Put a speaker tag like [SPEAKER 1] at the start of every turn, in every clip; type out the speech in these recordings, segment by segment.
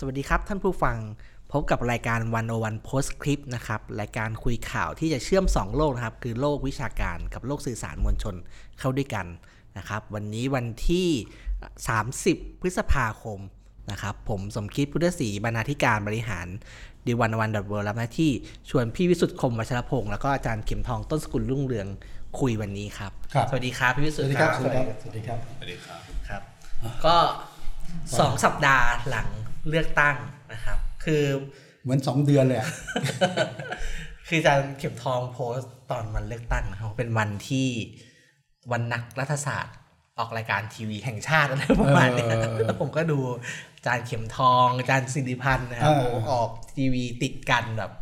[SPEAKER 1] สวัสดีครับท่านผู้ฟังพบกับรายการวันโอวันโพสคลิปนะครับรายการคุยข่าวที่จะเชื่อม 2 โลกนะครับ คือโลกวิชาการกับโลกสื่อสารมวลชนเข้าด้วยกันนะครับ วันนี้วันที่ 30 พฤษภาคมนะครับ ผมสมคิดพุทธศรีบรรณาธิการบริหารดีวันวันดอทเวิรับหน้าที่ชวนพี่วิสุทธิ์คมวัชรพงศ์แล้วก็อาจารย์เข็มทองต้นสกุลรุ่งเรืองคุยวันนี้ครับ
[SPEAKER 2] ครับ
[SPEAKER 1] สวัสดีครับพี่วิสุท
[SPEAKER 2] สวัส
[SPEAKER 1] ธิ์
[SPEAKER 2] ดีครับสวัสดีครับสวัสดีครับ
[SPEAKER 3] สวัสดีครับ
[SPEAKER 1] ครับ ก็สองสัปดาห์หลัง เลือกตั้งนะครับ คือ
[SPEAKER 2] เหมือนสองเดือนเลยอะ
[SPEAKER 1] คืออาจารย์เข็มทองโพสต์ตอนวันเลือกตั้งนะครับเป็นวันที่วันนักรัฐศาสตร์ออกรายการทีวีแห่งชาติอะไรประมาณเนี้ย
[SPEAKER 2] เออ
[SPEAKER 1] แล้วผมก็ดูอาจารย์เข็มทองอาจารย์สิริพันธ์นะครับ
[SPEAKER 2] เออ
[SPEAKER 1] โอ้ออกทีวีติดกันแบบ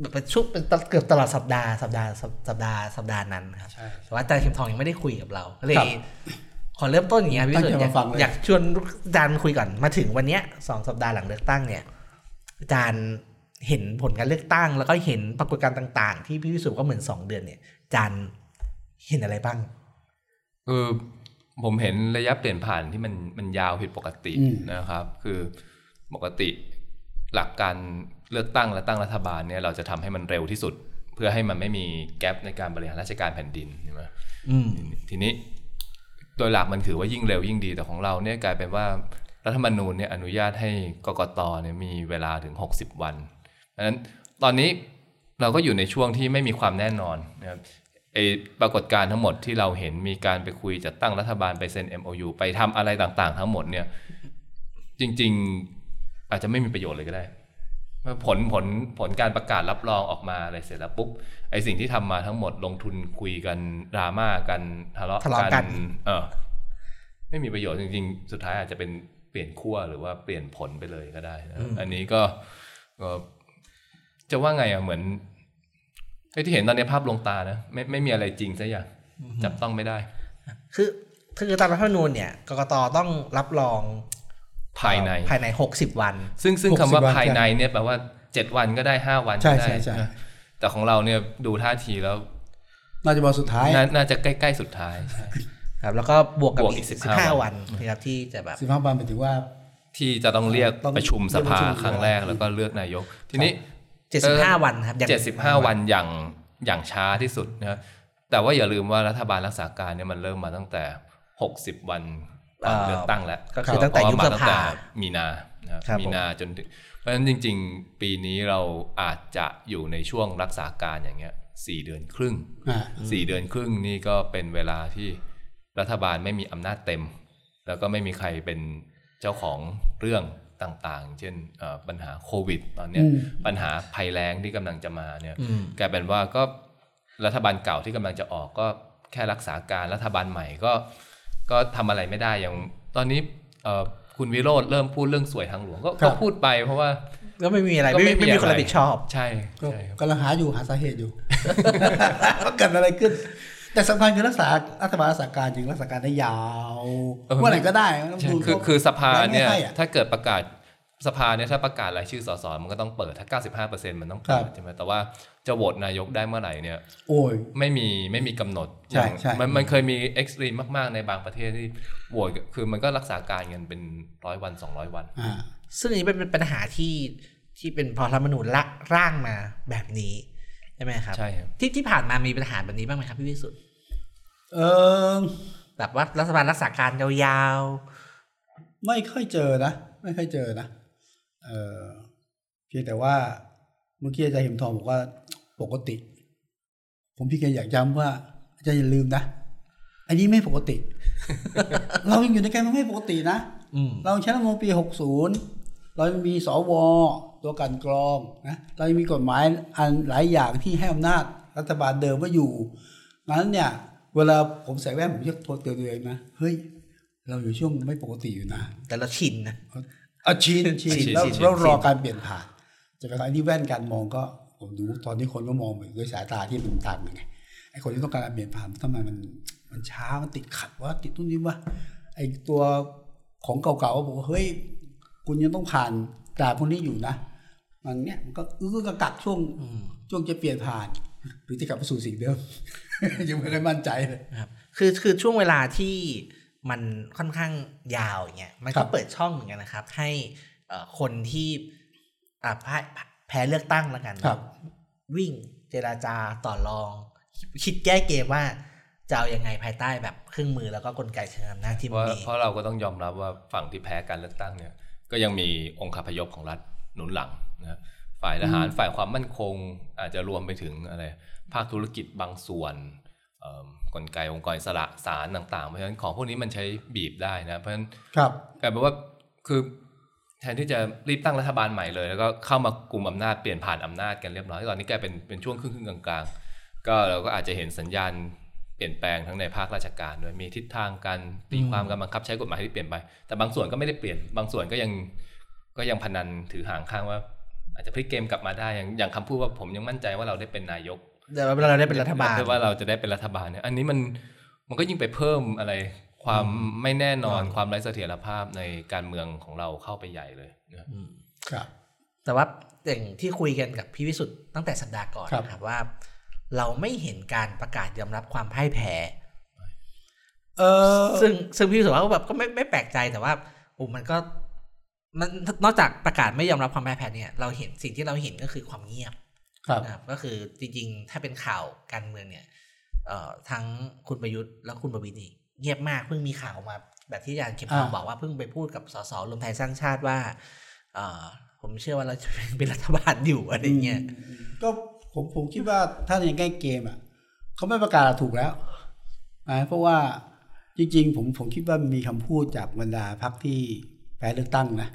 [SPEAKER 1] แบบเป็นชุดเป็นเกือบตลอดสัปดาห์สัปดาห์สัปดาห์สัปดาห์นั้นครับ
[SPEAKER 2] ใช่
[SPEAKER 1] แต่ว่าอาจารย์เข็มทองยังไม่ได้คุยกับเราก็เลย
[SPEAKER 2] ครับ
[SPEAKER 1] ขอเริ่มต้นอย่างเงี้ยพี่
[SPEAKER 2] ตั้ง
[SPEAKER 1] สุด
[SPEAKER 2] ใจ
[SPEAKER 1] อยาก
[SPEAKER 2] มาฟังเลย
[SPEAKER 1] อยากชวนอาจารย์คุยก่อนมาถึงวันเนี้ยสองสัปดาห์หลังเลือกตั้งเนี่ยอาจารย์เห็นผลการเลือกตั้ง แล้วก็เห็นปรากฏการณ์ต่าง ๆ ที่พี่วิสุทธ์ก็เหมือนสองเดือนเนี่ยอาจารย์เห็นอะไรบ้าง
[SPEAKER 3] คือผมเห็นระยะเปลี่ยนผ่านที่มันมันยาวผิดปกติ
[SPEAKER 2] อืม
[SPEAKER 3] นะครับ คือปกติหลักการเลือกตั้งและตั้งรัฐบาลเนี่ยเราจะทำให้มันเร็วที่สุด เพื่อให้มันไม่มีแกลบในการบริหารราชการแผ่นดินใช่ไหม
[SPEAKER 1] อืม
[SPEAKER 3] ทีนี้ โดยหลักมันถือว่ายิ่งเร็วยิ่งดีแต่ของเราเนี่ยกลายเป็นว่ารัฐธรรมนูญเนี่ยอนุญาตให้กกตเนี่ยมีเวลาถึง 60 วันดังนั้นตอนนี้เราก็อยู่ในช่วงที่ไม่มีความแน่นอนนะครับไอปรากฏการณ์ทั้งหมดที่เราเห็นมีการไปคุยจัดตั้งรัฐบาลไปเซ็น MOU ไปทำอะไรต่างๆ ทั้งหมดเนี่ยจริงๆ อาจจะไม่มีประโยชน์เลยก็ได้ ผลผลผลการประกาศรับรองออกมาอะไรเสร็จแล้วปุ๊บไอสิ่งที่ทำมาทั้งหมดลงทุนคุยกันดราม่ากันทะเลาะ
[SPEAKER 1] ทะเลาะกัน
[SPEAKER 3] เออ ไม่มีประโยชน์จริง ๆ สุดท้ายอาจจะเป็นเปลี่ยนขั้วหรือว่าเปลี่ยนผลไปเลยก็ได้นะอันนี้ก็ก็จะว่าไงอะเหมือนไอ้ที่เห็นตอนนี้ภาพลวงตานะไม่ไม่มีอะไรจริงสักอย่างจับต้องไม่ได้
[SPEAKER 1] คือคือตามรัฐธรรมนูญเนี่ยกกตต้องรับรอง
[SPEAKER 3] ภายใน
[SPEAKER 1] ภายในหกสิบวัน
[SPEAKER 3] ซึ่งซึ่ง
[SPEAKER 2] 60
[SPEAKER 3] คำว่า
[SPEAKER 2] วัน
[SPEAKER 3] ภายในเนี่ยแปลว่าเจ็ดวันก็ได้ห้าวัน
[SPEAKER 2] ใช่
[SPEAKER 3] ก็ได้
[SPEAKER 2] ใช่ใช่
[SPEAKER 3] นะแต่ของเราเนี่ยดูท่าทีแล้ว
[SPEAKER 2] น่าจะวันสุดท้าย
[SPEAKER 3] นาน่าจะใกล้ๆสุดท้ายใช่
[SPEAKER 1] ครับแล้วก็บวกกับบ
[SPEAKER 3] วกอี
[SPEAKER 1] อีก
[SPEAKER 3] ก
[SPEAKER 1] สิบ
[SPEAKER 3] 15
[SPEAKER 1] ห้า
[SPEAKER 3] วั
[SPEAKER 1] วันนนะครับที่จะแบบ
[SPEAKER 2] สิบห้าวันหมายถึงว่า
[SPEAKER 3] ที่จะต้องเรียก
[SPEAKER 2] ต้อง
[SPEAKER 3] ประชุมสภา
[SPEAKER 2] เรียกประชุม
[SPEAKER 3] ครั้งแรกแล้วก็เลือกนายก ทีนี้
[SPEAKER 1] เจ็ดสิบห้าวันครับอย่าง
[SPEAKER 3] เจ็ดสิบห้าวันอย่างอย่างช้าที่สุดนะครับแต่ว่าอย่าลืมว่ารัฐบาลรักษาการเนี่ยมันเริ่มมาตั้งแต่หกสิบวันก่อน เลือกตั้งแล้ว
[SPEAKER 1] ก็คือตั้งแต่ยุบ
[SPEAKER 3] เพ
[SPEAKER 1] ส
[SPEAKER 3] ราะว่ามาตั้ง
[SPEAKER 1] ภา
[SPEAKER 3] แต่มีนานะครับ
[SPEAKER 1] ครับ
[SPEAKER 3] มีนาจนถึงเพราะฉะนั้นจริง ๆ ปีนี้เราอาจจะอยู่ในช่วงรักษาการอย่างเงี้ยสี่เดือนครึ่ง
[SPEAKER 2] อ่า
[SPEAKER 3] สี่เดือนครึ่งนี่ก็เป็นเวลาที่รัฐบาลไม่มีอำนาจเต็ม แล้วก็ไม่มีใครเป็นเจ้าของเรื่องต่างๆ เช่นเอ่อปัญหาโควิด ตอนเนี้ย
[SPEAKER 2] อืม
[SPEAKER 3] ปัญหาภัยแล้งที่กำลังจะมาเนี่ย
[SPEAKER 1] อืม
[SPEAKER 3] กลายเป็นว่าก็รัฐบาลเก่าที่กำลังจะออกก็แค่รักษาการรัฐบาลใหม่ก็ ก็ทำอะไรไม่ได้อย่างตอนนี้เอ่อคุณวิโรธเริ่มพูดเรื่องสวยทางหลวงก็
[SPEAKER 2] ครั
[SPEAKER 3] ก็
[SPEAKER 2] บ
[SPEAKER 3] พูดไปเพราะว่า
[SPEAKER 1] ก็ไม่มีอะไร
[SPEAKER 3] ก็
[SPEAKER 1] ไม่
[SPEAKER 3] ไม่
[SPEAKER 1] ไม่
[SPEAKER 3] มี
[SPEAKER 1] มีคน
[SPEAKER 3] อะไร
[SPEAKER 1] รับผิดชอบ
[SPEAKER 3] ใช่
[SPEAKER 2] ก็
[SPEAKER 3] ใช่ครับ
[SPEAKER 2] กำลังหาอยู่หาสาเหตุอยู่ว่าเกิดอะไรขึ้น แต่สำคัญคือรักษารัฐบาลรักษาการจริงรักษาการได้ยาว
[SPEAKER 3] เออ
[SPEAKER 2] เมื่อไหร่ก็ได้ต้อง
[SPEAKER 3] ใช่
[SPEAKER 2] ดู
[SPEAKER 3] คือคือสภาเนี่ย
[SPEAKER 2] แรงไม่ให้อะ
[SPEAKER 3] ถ้าเกิดประกาศ สภาเนี่ยถ้าประกาศรายชื่อสสมันก็ต้องเปิดถ้า 95%มันต้องเปิด
[SPEAKER 2] ครับ
[SPEAKER 3] ใช่ไหมแต่ว่าจะโหวตนายกได้เมื่อไหร่เนี่ย
[SPEAKER 2] โอ้ย
[SPEAKER 3] ไม่มีไม่มีกำหนด
[SPEAKER 2] ใช่
[SPEAKER 3] อย่าง
[SPEAKER 2] ใช่
[SPEAKER 3] มันมันเคยมี extreme มาก ๆ ในบางประเทศที่โหวตคือมันก็รักษาการกันเป็นร้อยวัน 200 วัน
[SPEAKER 2] อ่า
[SPEAKER 1] ซึ่งอันนี้เป็นเป็นปัญหาที่ที่เป็นพอรัฐธรรมนูญละร่างมาแบบนี้ใช่ไหมครับ
[SPEAKER 3] ใช่ครับ
[SPEAKER 1] ที่ที่ผ่านมามีปัญหาแบบนี้บ้างไหมครับพี่วิสุทธ์
[SPEAKER 2] เออ
[SPEAKER 1] แบบว่ารัฐบาลรักษาการยาว
[SPEAKER 2] ไม่ค่อยเจอนะ ไม่ค่อยเจอนะ เออเพียงแต่ว่าเมื่อกี้อาจารย์เห็มทองบอกว่าปกติ ผมพี่แกอยากย้ำว่าอาจารย์อย่าลืมนะอันนี้ไม่ปกติ เรายังอยู่ในการมันไม่ปกตินะ
[SPEAKER 1] ๆอืม
[SPEAKER 2] เราใช้รัฐธรรมนูญปี60เรายังมีสวตัวกลันกรองนะเรายังมีกฎหมายอันหลายอย่างที่ให้อำนาจรัฐบาลเดิมว่าอยู่นั้นเนี่ย เวลาผมใส่แว่นผมจะโทษเตือนตัวเองนะเฮ้ย เราอยู่ช่วงไม่ปกติอยู่นะ
[SPEAKER 1] แต่เราชินนะ
[SPEAKER 2] เอาชินชิน
[SPEAKER 1] ชิน
[SPEAKER 2] แล้ว
[SPEAKER 1] ชิน
[SPEAKER 2] แล้วรอ
[SPEAKER 1] ชิน
[SPEAKER 2] การเปลี่ยนผ่านจะเป็นการที่แว่นการมองก็ผมดูตอนนี้คนก็มองไปด้วยสายตาที่มันต่างกันไงไอ้คนที่ต้องการการเปลี่ยนผ่านทำไมมันมันช้ามันติดขัดว่าติดตรงนี้ว่าไอ้ตัวของเก่าๆก็บอกว่าเฮ้ยคุณยังต้องผ่านด่านพวกนี้อยู่นะมันเนี้ยมันก็อื้อกระกักช่วงช่วงจะเปลี่ยนผ่าน หรือจะกลับไปสู่สิ่งเดิมยังไม่ได้มั่นใจเลย
[SPEAKER 1] ครับคือคือช่วงเวลาที่ มันค่อนข้างยาวอย่างเงี้ยมัน
[SPEAKER 2] ครั
[SPEAKER 1] ก็
[SPEAKER 2] บ
[SPEAKER 1] เปิดช่องเหมือนกันนะครับ ให้เอ่อคนที่อ่าแพ้แพ้เลือกตั้งแล้วกัน
[SPEAKER 2] ครับ
[SPEAKER 1] วิ่งเจราจาต่อรอง คิดแก้เกมว่าจะเอายังไงภายใต้แบบเครื่องมือแล้วก็กลไกเชิงอำนาจที่
[SPEAKER 3] เพ
[SPEAKER 1] มัน
[SPEAKER 3] ราะ
[SPEAKER 1] มี
[SPEAKER 3] เพราะเราก็ต้องยอมรับว่าฝั่งที่แพ้การเลือกตั้งเนี่ย ก็ยังมีองค์คาพยพของรัฐหนุนหลังนะครับฝ่ายทหารฝ่ายความมั่นคงอาจจะรวมไปถึงอะไรภาคธุรกิจบางส่วนเอิ่ม กลไกองค์กรอิสระสารต่างๆ เพราะฉะนั้นของพวกนี้มันใช้บีบได้นะ เพราะฉะนั้น
[SPEAKER 2] ครับ
[SPEAKER 3] กลายเป็นว่าคือแทนที่จะรีบตั้งรัฐบาลใหม่เลย แล้วก็เข้ามากลุ่มอำนาจเปลี่ยนผ่านอำนาจกันเรียบร้อยตอนนี้กลายเป็นเป็นช่วงครึ่งๆกลางๆ ก็เราก็อาจจะเห็นสัญญาณเปลี่ยนแปลงทั้งในภาคราชการด้วยมีทิศทางการตีความการบังคับใช้กฎหมายที่เปลี่ยนไป แต่บางส่วนก็ไม่ได้เปลี่ยนบางส่วนก็ยังก็ยังพนันถือหางข้างว่า อาจจะพลิกเกมกลับมาได้อย่างอย่างคำพูดว่าผมยังมั่นใจว่าเราได้เป็นนายก
[SPEAKER 1] เดี๋ยวเราได้เป็นรัฐบาล
[SPEAKER 3] ว่าเราจะได้เป็นรัฐบาลเนี่ย อันนี้มันมันก็ยิ่งไปเพิ่มอะไร ความไม่แน่นอน
[SPEAKER 1] อืม
[SPEAKER 3] ความไร้เสถียรภาพในการเมืองของเราเข้าไปใหญ่เลยนะครับ
[SPEAKER 2] ครับ
[SPEAKER 1] แต่ว่าอย่างที่คุยกันกับพี่วิสุทธ์ตั้งแต่สัปดาห์ก่อน
[SPEAKER 2] ครับ
[SPEAKER 1] นะครับว่า เราไม่เห็นการประกาศยอมรับความพ่ายแพ้
[SPEAKER 2] เออ
[SPEAKER 1] ซึ่งซึ่งพี่วิสุทธ์ว่าแบบก็ไม่ไม่แปลกใจแต่ว่าโอ้มันก็มันนอกจากประกาศไม่ยอมรับความพ่ายแพ้เนี่ย เราเห็นสิ่งที่เราเห็นก็คือความเงียบ
[SPEAKER 2] ครับ
[SPEAKER 1] นะครับก็คือจริงๆ ถ้าเป็นข่าวการเมืองเนี่ยเอ่อทั้งคุณประยุทธ์และคุณประวิตรนี่เงียบมากเพิ่งมีข่าวออกมาแบบที่อาจารย์เข็มทอง
[SPEAKER 2] อ่า
[SPEAKER 1] บอกว่าเพิ่งไปพูดกับสสรวมไทยสร้างชาติว่าเอ่อผมเชื่อว่าเราจะเป็นรัฐบาลอยู่อะไรเงี้ย
[SPEAKER 2] ก็ผมผมคิดว่าถ้ายังใกล้เกมอะเขาไม่ประกาศถูกแล้วนะเพราะว่าจริง ๆ ผมผมคิดว่ามีคำพูดจากบรรดาพรรคที่แพ้เลือกตั้งนะ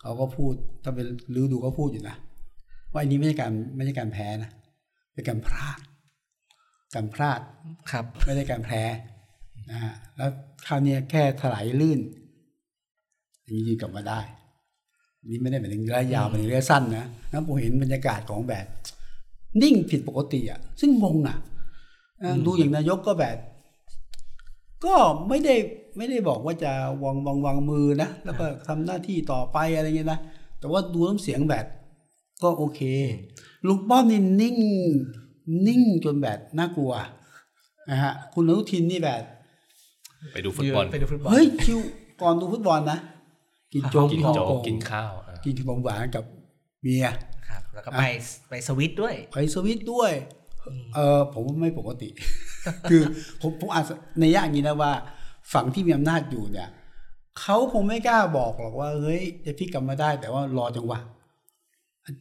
[SPEAKER 2] เขาก็พูดถ้าเป็นรู้ดูก็พูดอยู่นะ ว่าอันนี้ไม่ใช่การไม่ใช่การแพ้นะเป็นการพลาด การพลาด
[SPEAKER 1] ครับ
[SPEAKER 2] ไม่ได้การแพ้นะฮะแล้วคราวเนี้ยแค่ถลายลื่นอย่างนี้ยืนกลับมาได้ นี่ไม่ได้หมายถึงระยะยาวหมายถึงระยะสั้นนะนะผมเห็นบรรยากาศของแบบ นิ่งผิดปกติอะ ซึ่งงงอะนะดูอย่างนายกก็แบบ ก็ไม่ได้ไม่ได้บอกว่าจะวางวางวางมือนะแล้วก็ทำหน้าที่ต่อไปอะไรเงี้ยนะแต่ว่าดูน้ำเสียงแบบ ก็โอเค ลุงป้อมนี่นิ่ง นิ่งจนแบบน่ากลัวนะฮะคุณอนุทินนี่แบบ
[SPEAKER 3] ไปดูฟุตบอล
[SPEAKER 1] ไปดูฟุตบอล
[SPEAKER 2] เฮ้ยคิวก่อนดูฟุตบอลนะกินโจ๊ก
[SPEAKER 3] กิน
[SPEAKER 2] ที่ฮ่อง
[SPEAKER 3] โจ๊
[SPEAKER 2] ก
[SPEAKER 3] ก
[SPEAKER 2] ง
[SPEAKER 3] กินข้าวอะ
[SPEAKER 2] กินขนมหวานกับเมีย
[SPEAKER 1] ครับ แล้วก็ไปไปสวิตด้วย
[SPEAKER 2] ไปสวิตช์ด้วย เออผมว่าไม่ปกติ คือผมผมอาจจะในยะอย่างนี้นะว่า ฝั่งที่มีอำนาจอยู่เนี่ยเขาคงไม่กล้าบอกหรอกว่าเฮ้ยจะพลิกกลับมาได้ แต่ว่ารอจังหวะ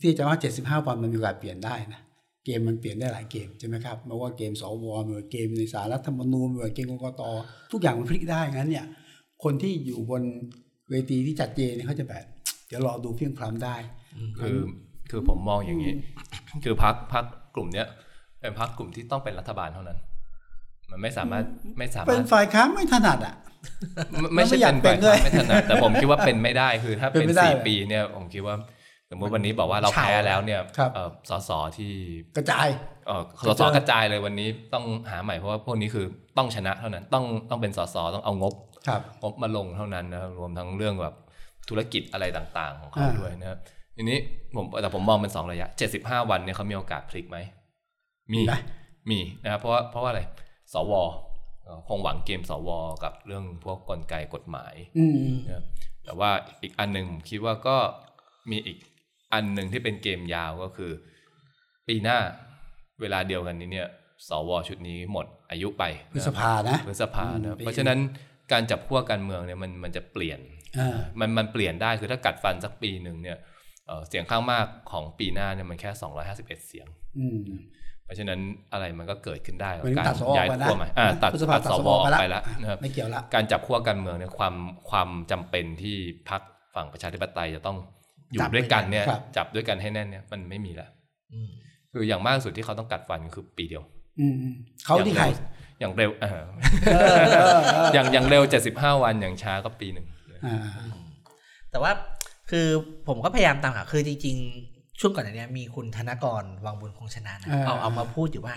[SPEAKER 2] ที่จะว่าเจ็ดสิบห้าวันมันมีโอกาสเปลี่ยนได้นะเกมมันเปลี่ยนได้หลายเกมใช่ไหมครับไม่ว่าเกมสวไม่ว่าเกมในสารรัฐธรรมนูญไม่ว่าเกมกกตทุกอย่างมันพลิกได้งั้นเนี่ย คนที่อยู่บนเวทีที่จัดเจนเนี่ยเขาจะแบบเดี๋ยวรอดูเพียงพรำได้
[SPEAKER 3] คือคือผมมองอย่างนี้ คือพักพักกลุ่มเนี้ยเป็นพักกลุ่มที่ต้องเป็นรัฐบาลเท่านั้น มันไม่สามารถไม่สา
[SPEAKER 2] เป็
[SPEAKER 3] มาร
[SPEAKER 2] น
[SPEAKER 3] ถ
[SPEAKER 2] ฝ่ายค้านไม่ถนัดอะ
[SPEAKER 3] ไม่ไม่ใช่
[SPEAKER 2] ไม่อยาก
[SPEAKER 3] เป็นฝ่าย
[SPEAKER 2] เป็นด้วย
[SPEAKER 3] ค้านไม่ถนัดแต่ผมคิดว่าเป็นไม่ได้คือถ้า
[SPEAKER 2] เป็น
[SPEAKER 3] เป็น
[SPEAKER 2] ไม่ได้
[SPEAKER 3] สี่ปีเนี่ยผมคิดว่า สมมติวันนี้บอกว่าเรา
[SPEAKER 1] เฉา
[SPEAKER 3] แพ้แล้วเนี่ย
[SPEAKER 2] ครับ
[SPEAKER 3] เอ่อสสที่
[SPEAKER 2] กระจาย
[SPEAKER 3] เอ่อสสกระจายเลยวันนี้ต้องหาใหม่เพราะว่าพวกนี้คือต้องชนะเท่านั้นต้องต้องเป็นสสต้องเอางบ
[SPEAKER 2] ครับ
[SPEAKER 3] งบมาลงเท่านั้นนะครับรวมทั้งเรื่องแบบธุรกิจอะไรต่างๆ ของเขา
[SPEAKER 2] อ่า
[SPEAKER 3] ด้วยนะครับทีนี้ผมแต่ผมมองเป็นสองระยะเจ็ดสิบห้าวันเนี่ยเขามีโอกาสพลิกไหมมี
[SPEAKER 2] นะ
[SPEAKER 3] มีนะครับเพราะว่าเพราะว่าอะไรสวเอ่อคงหวังเกมสวกับเรื่องพวกกลไกกฎหมาย
[SPEAKER 2] อืม
[SPEAKER 3] นะครับแต่ว่าอีกอันหนึ่งผมคิดว่าก็มีอีก อันหนึ่งที่เป็นเกมยาวก็คือ ปีหน้าเวลาเดียวกันนี้เนี่ยสวชุดนี้หมดอายุไป
[SPEAKER 2] พฤษภานะ
[SPEAKER 3] พฤษภานะ
[SPEAKER 2] ปี
[SPEAKER 3] เพราะฉะนั้นการจับขั้วการเมืองเนี่ยมันมันจะเปลี่ยน
[SPEAKER 2] อ่า
[SPEAKER 3] มันมันเปลี่ยนได้คือถ้ากัดฟันสักปีหนึ่งเนี่ยเอ่อเสียงข้างมากของปีหน้าเนี่ยมันแค่ 251 เสียง
[SPEAKER 2] อืม
[SPEAKER 3] เพราะฉะนั้นอะไรมันก็เกิดขึ้นได้กับ
[SPEAKER 2] เหมือน
[SPEAKER 3] การ
[SPEAKER 2] ตัดสว
[SPEAKER 3] ย้าย
[SPEAKER 2] ไปนะ
[SPEAKER 3] ขั้วใหม่อ่าตัด
[SPEAKER 2] พฤษภา
[SPEAKER 3] ตัด
[SPEAKER 2] ตัด
[SPEAKER 3] ส
[SPEAKER 2] ส
[SPEAKER 3] ว
[SPEAKER 2] ว
[SPEAKER 3] ออก
[SPEAKER 2] ไปละ
[SPEAKER 3] ไปแล้วนะครับ
[SPEAKER 2] ไม่เกี่ยวละ
[SPEAKER 3] การจับขั้วการเมืองเนี่ยความความจำเป็นที่พักฝั่งประชาธิปไตยจะต้อง อยู่ด้วยกันเนี่ย
[SPEAKER 2] ครับ
[SPEAKER 3] จับด้วยกันให้แน่นเนี่ย มันไม่มีแล้ว
[SPEAKER 1] อืม
[SPEAKER 3] คืออย่างมากสุดที่เขาต้องกัดฟันคือปีเดียว
[SPEAKER 2] อืมอืมเขาที่ใคร
[SPEAKER 3] อย่างเร็วอ่า
[SPEAKER 2] เออเออเออ
[SPEAKER 3] อย่างอย่างเร็ว75วันอย่างช้าก็ปีหนึ่ง
[SPEAKER 2] อ่า
[SPEAKER 1] แต่ว่าคือผมก็พยายามตามหาคือจริงๆ ช่วงก่อนอันเนี้ยมีคุณธนกรวังบุญคงชนะนะ
[SPEAKER 2] อ่า
[SPEAKER 1] เอาเอามาพูดอยู่ว่า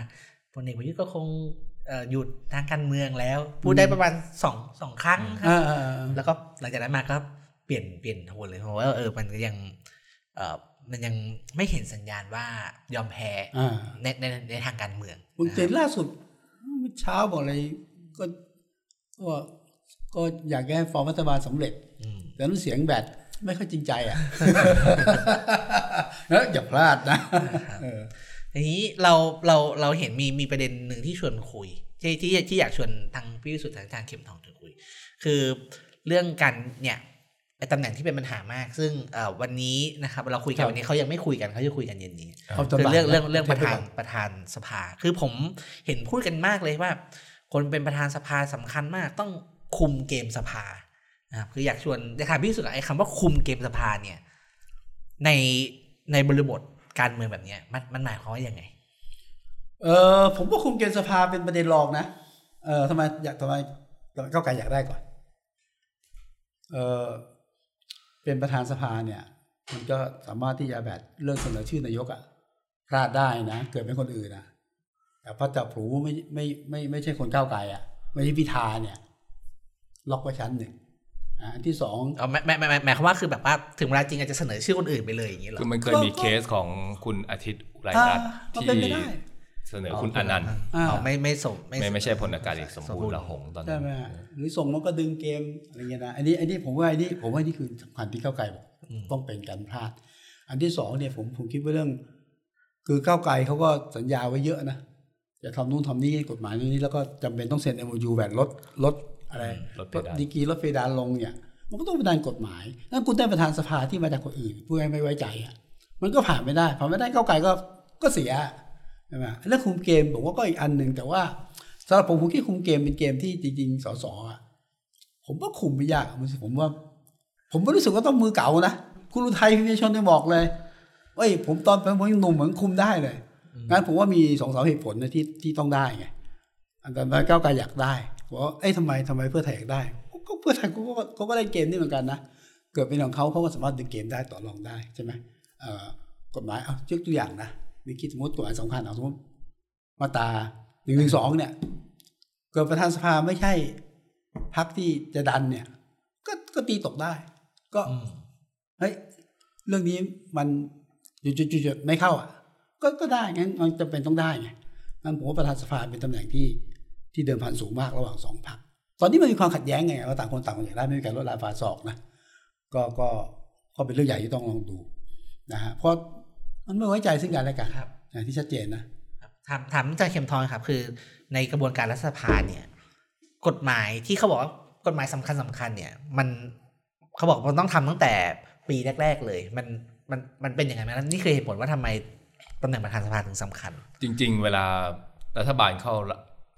[SPEAKER 1] พลเอกประยุทธ์ก็คงเอ่อหยุดทางการเมืองแล้ว พูดได้ประมาณสองสองครั้งค
[SPEAKER 2] เอ
[SPEAKER 1] รับ
[SPEAKER 2] อเออเออ
[SPEAKER 1] แล้วก็หลังจากนั้นมาก็เป ลี่ยนเปลี่ยนโทนเลยเพราะว่าเออมันก็ยังเออมันยังไม่เห็นสัญญาณว่ายอมแพ้
[SPEAKER 2] อ่า
[SPEAKER 1] ในในในทางการเมือง
[SPEAKER 2] คุณเจนล่าสุดเมื่อเช้าบอกอะไรก็ก็ก็อยากให้ฟอร์มรัฐบาลสำเร็จ
[SPEAKER 1] อืม
[SPEAKER 2] แต่น้ำเสียงแบบไม่ค่อยจริงใจอะเอออย่าพลาดนะเออ
[SPEAKER 1] ทีนี้เราเราเราเห็นมีมีประเด็นหนึ่งที่ชวนคุยที่ที่ที่อยากชวนทางพี่วิสุทธิ์ทางอาจารย์เข็มทองชวนคุย คือเรื่องการเนี่ยไอ้ ตำแหน่งที่เป็นปัญหามาก ซึ่งเอ่อวันนี้นะครับเราคุยกัน
[SPEAKER 2] ครับ
[SPEAKER 1] วันนี้เขายังไม่คุยกันเขาจะคุยกันเย็นนี้
[SPEAKER 2] เขาจะ
[SPEAKER 1] คือเรื่อง
[SPEAKER 2] บ่าย
[SPEAKER 1] เรื่องเรื่อง
[SPEAKER 2] เที
[SPEAKER 1] ป
[SPEAKER 2] ยบ
[SPEAKER 1] ระ
[SPEAKER 2] ไป
[SPEAKER 1] ธาน
[SPEAKER 2] ก่อน
[SPEAKER 1] ประธานสภา คือผมเห็นพูดกันมากเลยว่า คนเป็นประธานสภาสำคัญมากต้องคุมเกมสภานะครับคืออยากชวนอยากถามพี่วิสุทธิ์อะไอ้คำว่าคุมเกมสภาเนี่ย ในในบริบทการเมืองแบบเนี้ยมันมันหมายความว่ายังไง
[SPEAKER 2] เออผมว่าคุมเกณฑ์สภาเป็นประเด็นรองนะเออทำไมอยากทำไมก้าวไกลอยากได้ก่อน เออ เป็นประธานสภาเนี่ยมันก็สามารถที่จะแบบเรื่องเสนอชื่อนายกอะพลาดได้นะ เกิดเป็นคนอื่นนะแต่พระเจ้าผูไม่ไม่ไม่ไม่ใช่คนก้าวไกลอะไม่ใช่พิธาเนี่ย ล็อกไว้ชั้นหนึ่งอ่าอันที่สอง
[SPEAKER 1] เอาหมายหมายหมายหมายความว่าคือแบบว่าถึงเวลาจริงอาจจะเสนอชื่อคนอื่นไปเลยอย่างนี้เหรอ
[SPEAKER 3] คือมันเคยมี
[SPEAKER 2] ก็
[SPEAKER 3] เคสของคุณอาทิตย์อุไร
[SPEAKER 2] อ่า
[SPEAKER 3] รัตน์
[SPEAKER 2] ก็
[SPEAKER 3] ที่
[SPEAKER 2] เป็นไปได้
[SPEAKER 3] เสนอคุณอนันต์
[SPEAKER 2] อ่า
[SPEAKER 1] อ๋อไม่ไม่สม
[SPEAKER 3] ไม่ไม่ใช่พลอากาศเอกสมบูรณ์ละหงส์ตอนนั้
[SPEAKER 2] ใช่
[SPEAKER 3] น
[SPEAKER 2] ไหมฮะหรือส่งมันก็ดึงเกมอะไรเงี้ยนะอันนี้อันนี้ผมว่าอันนี้ผมว่านี่คือสำคัญที่ก้าวไกลบอกต้องเป็นการพลาด อันที่สองเนี่ยผมผมคิดว่าเรื่อง คือก้าวไกลเขาก็สัญญาไว้เยอะนะจะทำนู่นทำนี่กฎหมายนี้แล้วก็จำเป็นต้องเซ็น MOU แบบลดลดอะไร
[SPEAKER 3] ลดเพดาน
[SPEAKER 2] ดีกรีลดเพดานลงเนี่ย มันก็ต้องเป็นด้านกฎหมายถ้าคุณได้ประธานสภาที่มาจากคนอื่นผู้ให้ไม่ไว้ใจอะมันก็ผ่านไม่ได้ผ่านไม่ได้ก้าวไกลก็ก็เสียใช่ไหมเรื่องคุมเกมผมว่าก็อีกอันหนึ่งแต่ว่าสำหรับผมผมคิดคุมเกมเป็นเกมที่จริงๆสสอะผมว่าคุมไม่ยากมันผมว่า ผมไม่รู้สึกว่าต้องมือเก่านะคุณอุทัยพิมพ์ชนได้บอกเลยเอ้ย ผมตอนเป็นผมยังหนุ่มเหมือนคุมได้เลยงั้นผมว่ามีสองสามเหตุผลนะที่ที่ต้องได้ไงอันนั้นก้าวไกลอยากได้บอกว่าเอ้ยทำไมทำไมเพื่อไทยอยากได้ก็เพื่อไทยเขาก็เขาก็ได้เกมนี้เหมือนกันนะเกิดเป็นของเขาเขาก็สามารถดึงเกมได้ต่อรองได้ใช่ไหมเอ่อกฎหมายเอายกตัวอย่างนะ มีคิดสมมติกฎหมายสำคัญเอาสมมติมาตราหนึ่งหนึ่งสองเนี่ยเกิดประธานสภาไม่ใช่พักที่จะดันเนี่ย ก็ก็ตีตกได้ ก็
[SPEAKER 1] อืม
[SPEAKER 2] เฮ้ยเรื่องนี้มันจุดๆๆๆไม่เข้าอะ ก็ก็ได้งั้นมันจำเป็นต้องได้ไงงั้นผมว่าประธานสภาเป็นตำแหน่งที่ที่เดิมพันสูงมากระหว่างสองพรรคตอนนี้มันมีความขัดแย้งไงว่าต่างคนต่างคนอยากได้ไม่มีการลดลายฝ่าศอกนะก็ก็ก็เป็นเรื่องใหญ่ที่ต้องลองดูนะฮะเพราะ มันไม่ไว้ใจซึ่งกันและกัน
[SPEAKER 1] ครับ
[SPEAKER 2] อย่างที่ชัดเจนนะ
[SPEAKER 1] ถามถามอาจารย์เข็มทองครับ คือ ในกระบวนการรัฐสภาเนี่ย กฎหมายที่เขาบอกว่ากฎหมายสำคัญสำคัญเนี่ย มันเขาบอกมันต้องทำตั้งแต่ปีแรก ๆ เลย มันมันมันเป็นยังไงไหมแล้วนี่คือเหตุผลว่าทำไมตำแหน่งประธานสภาถึงสำคัญ
[SPEAKER 3] จริง ๆ เวลารัฐบาลเข้า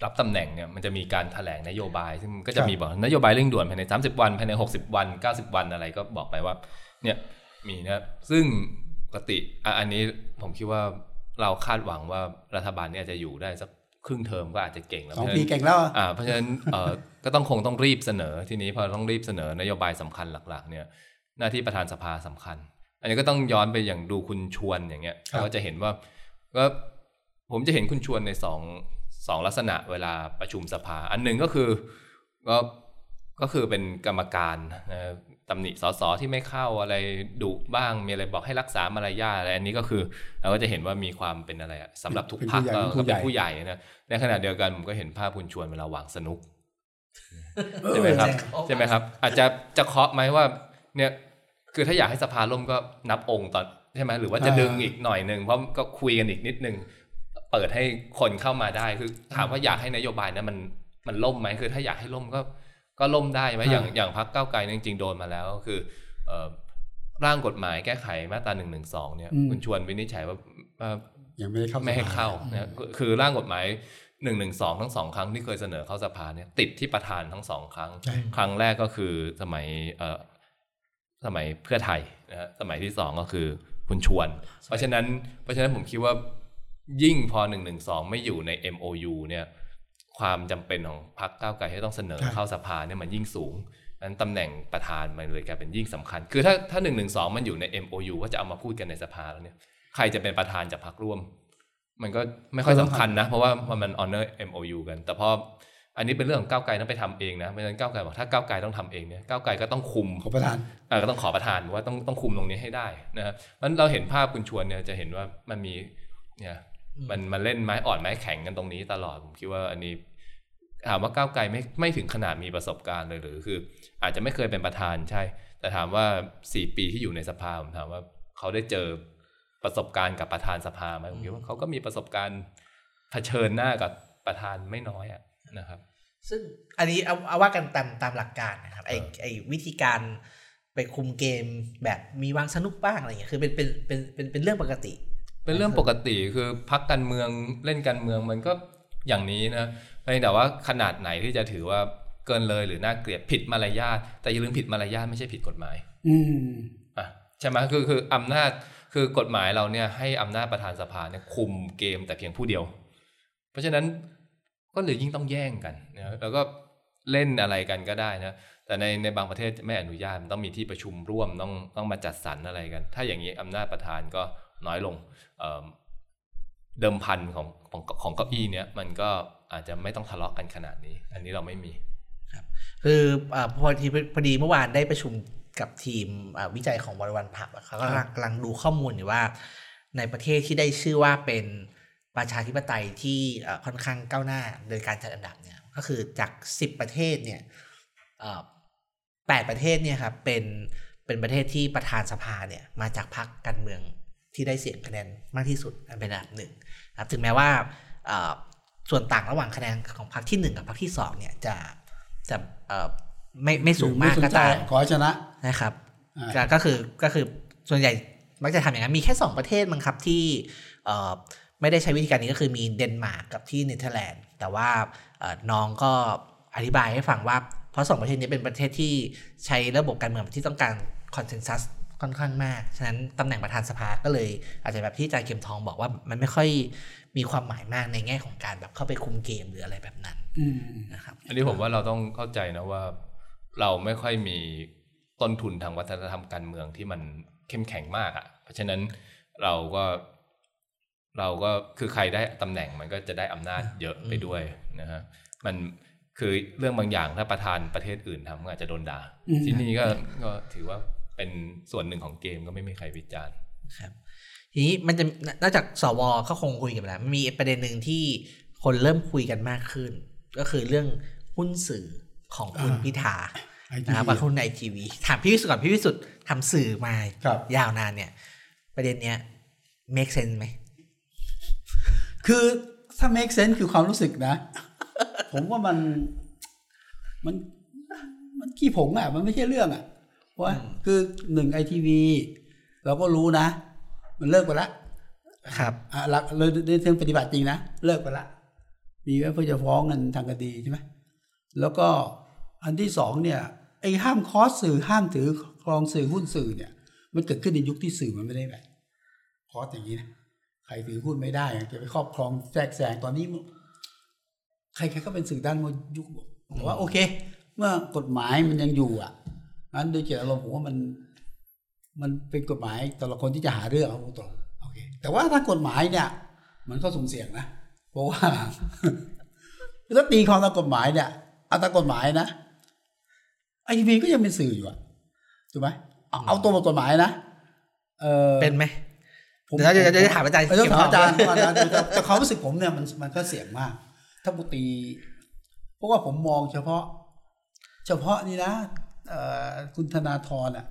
[SPEAKER 3] รับตำแหน่งเนี่ยมันจะมีการแถลงนโยบาย ซึ่งมันก็
[SPEAKER 2] ค
[SPEAKER 3] จะ
[SPEAKER 2] รับ
[SPEAKER 3] มีบอกนโยบายเร่งด่วนภายใน 30 วันภายใน 60 วัน 90 วันอะไรก็บอกไปว่า เนี่ยมีนะซึ่งป กติอะอันนี้ผมคิดว่าเราคาดหวังว่ารัฐบาลเนี่ยจะอยู่ได้สักครึ่งเทอมก็อาจจะเก่งแล้ว
[SPEAKER 2] สอง
[SPEAKER 3] เพราะฉะ
[SPEAKER 2] ปี
[SPEAKER 3] นั้น
[SPEAKER 2] เก่งแล้วอะ
[SPEAKER 3] อ่าเพราะฉะนั้นเอ่อก็ต้องคงต้องรีบเสนอทีนี้พอต้องรีบเสนอนโยบายสำคัญหลัก ๆ เนี่ยหน้าที่ประธานสภาสำคัญ อันนี้ก็ต้องย้อนไปอย่างดูคุณชวนอย่างเงี้ย
[SPEAKER 2] ครับ
[SPEAKER 3] เราก็จะเห็นว่าก็ผมจะเห็นคุณชวนในสองสองลักษณะเวลาประชุมสภา อันหนึ่งก็คือก็ก็คือเป็นกรรมการนะ ตำหนิสสที่ไม่เข้าอะไรดุบ้างมีอะไรบอกให้รักษามารยาทอะไรอันนี้ก็คือ เราก็จะเห็นว่ามีความเป็นอะไรอะสำหรับทุก
[SPEAKER 2] เป็น
[SPEAKER 3] พรรค
[SPEAKER 2] ผู้ใหญ่
[SPEAKER 3] ก็
[SPEAKER 2] เป็นผู้
[SPEAKER 3] ก็
[SPEAKER 2] ใหญ่
[SPEAKER 3] เป็นผู้ใหญ่นะในขณะเดียวกันผมก็เห็นภาพคุณชวนเวลาวางสนุก
[SPEAKER 2] เออ
[SPEAKER 3] ใช่ไหมครับ
[SPEAKER 1] ใช่
[SPEAKER 3] ใช่ไหมครับ อาจจะจะเคาะไหมว่า เนี่ยคือถ้าอยากให้สภาล่มก็นับองค์ตอนใช่ไหมหรือว่าจะ
[SPEAKER 2] อ่า
[SPEAKER 3] ดึงอีกหน่อยหนึ่งเพราะก็คุยกันอีกนิดนึงเปิดให้คนเข้ามาได้คือถามว่าอยากให้นโยบายนั้นมันมันล่มไหมคือถ้าอยากให้ล่มก็ ก็ล่มได้ไหมอย่างอย่างพรรคก้าวไกลเนี่ยจริงๆโดนมาแล้วก็คือเอ่อร่างกฎหมายแก้ไขมาตราหนึ่งหนึ่งสองเนี่ย
[SPEAKER 2] อืม
[SPEAKER 3] คุณชวนวินิจฉัยว่าว่า
[SPEAKER 2] ยังไม่ได้เข้า
[SPEAKER 3] ไม่ให้
[SPEAKER 2] สภ
[SPEAKER 3] เข้านะคือคือร่างกฎหมายหนึ่งหนึ่งสองทั้งสองครั้งที่เคยเสนอเข้าสภาเนี่ยติดที่ประธานทั้งสองครั้ง
[SPEAKER 2] ใช่
[SPEAKER 3] ครั้งแรกก็คือสมัยเอ่อสมัยเพื่อไทยนะฮะสมัยที่สองก็คือคุณชวน เพราะฉะนั้นเพราะฉะนั้นผมคิดว่ายิ่งพอหนึ่งหนึ่งสองไม่อยู่ใน MOU เนี่ย ความจำเป็นของพรรคก้าวไกลที่ต้องเสนอ
[SPEAKER 2] ใช่
[SPEAKER 3] เข้าสภาเนี่ยมันยิ่งสูงนั้นตำแหน่งประธานมันเลยกลายเป็นยิ่งสำคัญ คือถ้าถ้าหนึ่งหนึ่งสองมันอยู่ใน MOU ว่าจะเอามาพูดกันในสภาแล้วเนี่ย ใครจะเป็นประธานจากพรรคร่วม มันก็ไม่ค่อยสำคัญนะ เพราะว่ามันมัน honor MOU กัน แต่พออันนี้เป็นเรื่องของก้าวไกลต้องไปทำเองนะเพราะฉะนั้นก้าวไกลบอกถ้าก้าวไกลต้องทำเองเนี่ยก้าวไกลก็ต้องคุม
[SPEAKER 2] ขอประธาน
[SPEAKER 3] เอ่อก็ต้องขอประธานว่าต้องต้องคุมตรงนี้ให้ได้นะครับมันเราเห็นภาพคุณชวนเนี่ยจะเห็นว่ามันมีเนี่ย มันมันเล่นไม้อ่อนไม้แข็งกันตรงนี้ตลอดผมคิดว่าอันนี้ถามว่าก้าวไกลไม่ไม่ถึงขนาดมีประสบการณ์เลยหรือคือ อาจจะไม่เคยเป็นประธานใช่ แต่ถามว่าสี่ปีที่อยู่ในสภาผมถามว่าเขาได้เจอประสบการณ์กับประธานสภาไหมผมคิดว่าเขาก็มีประสบการณ์เผชิญหน้ากับประธานไม่น้อยอะนะครับ
[SPEAKER 1] ซึ่งอันนี้เอาเอาว่ากันตามตามหลักการนะครับไอ
[SPEAKER 3] เออ
[SPEAKER 1] ไอวิธีการไปคุมเกมแบบมีวางสนุกบ้างอะไรเงี้ยคือเป็นเป็นเป็นเป็นเป็นเรื่องปกติ
[SPEAKER 3] เป็นเรื่องปกติคือพักการเมืองเล่นการเมืองมันก็อย่างนี้นะเพียงแต่ว่าขนาดไหนที่จะถือว่าเกินเลยหรือน่าเกลียดผิดมารยาทแต่อย่าลืมผิดมารยาทไม่ใช่ผิดกฎหมาย
[SPEAKER 2] อืม
[SPEAKER 3] อะใช่ไหมคือคืออำนาจคือกฎหมายเราเนี่ยให้อำนาจประธานสภาเนี่ยคุมเกมแต่เพียงผู้เดียว เพราะฉะนั้นก็เลยยิ่งต้องแย่งกันนะแล้วก็เล่นอะไรกันก็ได้นะแต่ในในบางประเทศไม่อนุญาตมันต้องมีที่ประชุมร่วมต้องต้องมาจัดสรรอะไรกัน ถ้าอย่างนี้อำนาจประธานก็ น้อยลงเอิ่มเดิมพันของของของเก้าอี้เนี่ยมันก็อาจจะไม่ต้องทะเลาะกันขนาดนี้ อันนี้เราไม่มี
[SPEAKER 1] คืออ่าพอทีพอดีเมื่อวานได้ประชุมกับทีมอ่าวิจัยของวันวันผับอะเขากำลังกำลังดูข้อมูลอยู่ว่า ในประเทศที่ได้ชื่อว่าเป็นประชาธิปไตยที่อ่าค่อนข้างก้าวหน้าโดยการจัดอันดับเนี่ยก็คือจาก 10 ประเทศเนี่ยอ่าแปดประเทศเนี่ยครับเป็นเป็นประเทศที่ประธานสภาเนี่ยมาจากพรรคการเมือง ที่ได้เสียงคะแนนมากที่สุดอันเป็นอันดับหนึ่งนะครับถึงแม้ว่าอ่าส่วนต่างระหว่างคะแนนของพรรคที่หนึ่งกับพรรคที่สองเนี่ยจะจะเอ่อไม่ไม่สูงมาก
[SPEAKER 2] ไส
[SPEAKER 1] ก็
[SPEAKER 2] นใจ
[SPEAKER 1] ตาม
[SPEAKER 2] ขอให้ชนะ
[SPEAKER 1] นะครับ
[SPEAKER 2] อ่า
[SPEAKER 1] ก็ก็คือก็คือส่วนใหญ่มักจะทำอย่างนั้นมีแค่ 2 ประเทศมั้งครับที่เอ่อไม่ได้ใช้วิธีการนี้ก็คือมีเดนมาร์กกับที่เนเธอร์แลนด์ แต่ว่าเอ่อน้องก็อธิบายให้ฟังว่าเพราะสองประเทศนี้เป็นประเทศที่ใช้ระบบการเมืองที่ต้องการคอนเซนแซส ค่อนข้างมาก ฉะนั้นตำแหน่งประธานสภาก็เลย อาจจะแบบที่อาจารย์เข็มทองบอกว่ามันไม่ค่อยมีความหมายมากในแง่ของการแบบเข้าไปคุมเกมหรืออะไรแบบนั้น
[SPEAKER 2] อืม
[SPEAKER 1] นะครับ
[SPEAKER 3] อันนี้ผมว่าเราต้องเข้าใจนะว่า เราไม่ค่อยมีต้นทุนทางวัฒนธรรมการเมืองที่มันเข้มแข็งมากอะ่ะ เพราะฉะนั้นเราก็ เราก็คือใครได้ตำแหน่งมันก็จะได้อำนาจเยอะไปด้วยนะฮะมันคือเรื่องบางอย่างถ้าประธานประเทศอื่นทำก็อาจจะโดนด่า
[SPEAKER 2] อืม
[SPEAKER 3] ที่นี่ก็ก็ถือว่า เป็นส่วนหนึ่งของเกมก็ไม่มีใครวิจารณ์
[SPEAKER 1] ครับทีนี้มันจะนอกจากสวก็คงคุยกันไปแล้ว มีประเด็นหนึ่งที่คนเริ่มคุยกันมากขึ้น ก็คือเรื่องหุ้นสื่อของคุณ
[SPEAKER 2] อ่า
[SPEAKER 1] พิธา
[SPEAKER 2] ITV
[SPEAKER 1] นะครับว่าคุณไอทีวีถามพี่วิสุทธ์ก่อนพี่วิสุทธ์ทำสื่อมา
[SPEAKER 2] ครับ
[SPEAKER 1] ยาวนานเนี่ย ประเด็นเนี้ย make sense ไหม
[SPEAKER 2] คือถ้า make sense คือความรู้สึกนะ ผมว่ามันมันมันขี้ผงอะ มันไม่ใช่เรื่องอะ ว่าคือหนึ่งไอทีวีเราก็รู้นะ มันเลิกไปละ
[SPEAKER 1] ครับ
[SPEAKER 2] อะหลักเลยในเชิงปฏิบัติจริงนะ เลิกไปละ มีไว้เพื่อจะฟ้องกันทางคดีใช่ไหมแล้วก็อันที่สองเนี่ยไอ้ห้ามคอสสื่อห้ามถือครองสื่อหุ้นสื่อเนี่ย มันเกิดขึ้นในยุคที่สื่อมันไม่ได้แบบคอสอย่างนี้นะใครถือหุ้นไม่ได้จะไปครอบครองแทรกแซงตอนนี้มันใครๆก็เป็นสื่อด้านมยุคแต่ว่าโอเค เมื่อกฎหมายมันยังอยู่อะ นั้นโดยเจตนารมณ์ผมว่ามันมันเป็นกฎหมายแต่ละคนที่จะหาเรื่องเอาตรงๆโอเค แต่ว่าถ้ากฎหมายเนี่ย มันก็สุ่มเสี่ยงนะเพราะว่าถ้าตีความตามกฎหมายเนี่ยเอาตามกฎหมายนะไอทีวีก็ยังเป็นสื่ออยู่อะถูกไหมเอาเอาตัวบทกฎหมายนะเออ
[SPEAKER 1] เป็นไหม
[SPEAKER 2] ผม
[SPEAKER 1] เดี๋ยวเดี๋ยวเดี๋ยวจะถามอาจารย์
[SPEAKER 2] เต้องถามอาจารย์
[SPEAKER 1] เก็บ
[SPEAKER 2] อาจารย์แต่แต่ความรู้สึกผมเนี่ยมันมันก็เสี่ยงมาก ถ้าปกติเพราะว่าผมมองเฉพาะ เฉพาะนี่นะเอ่อ คุณธนาธรอะ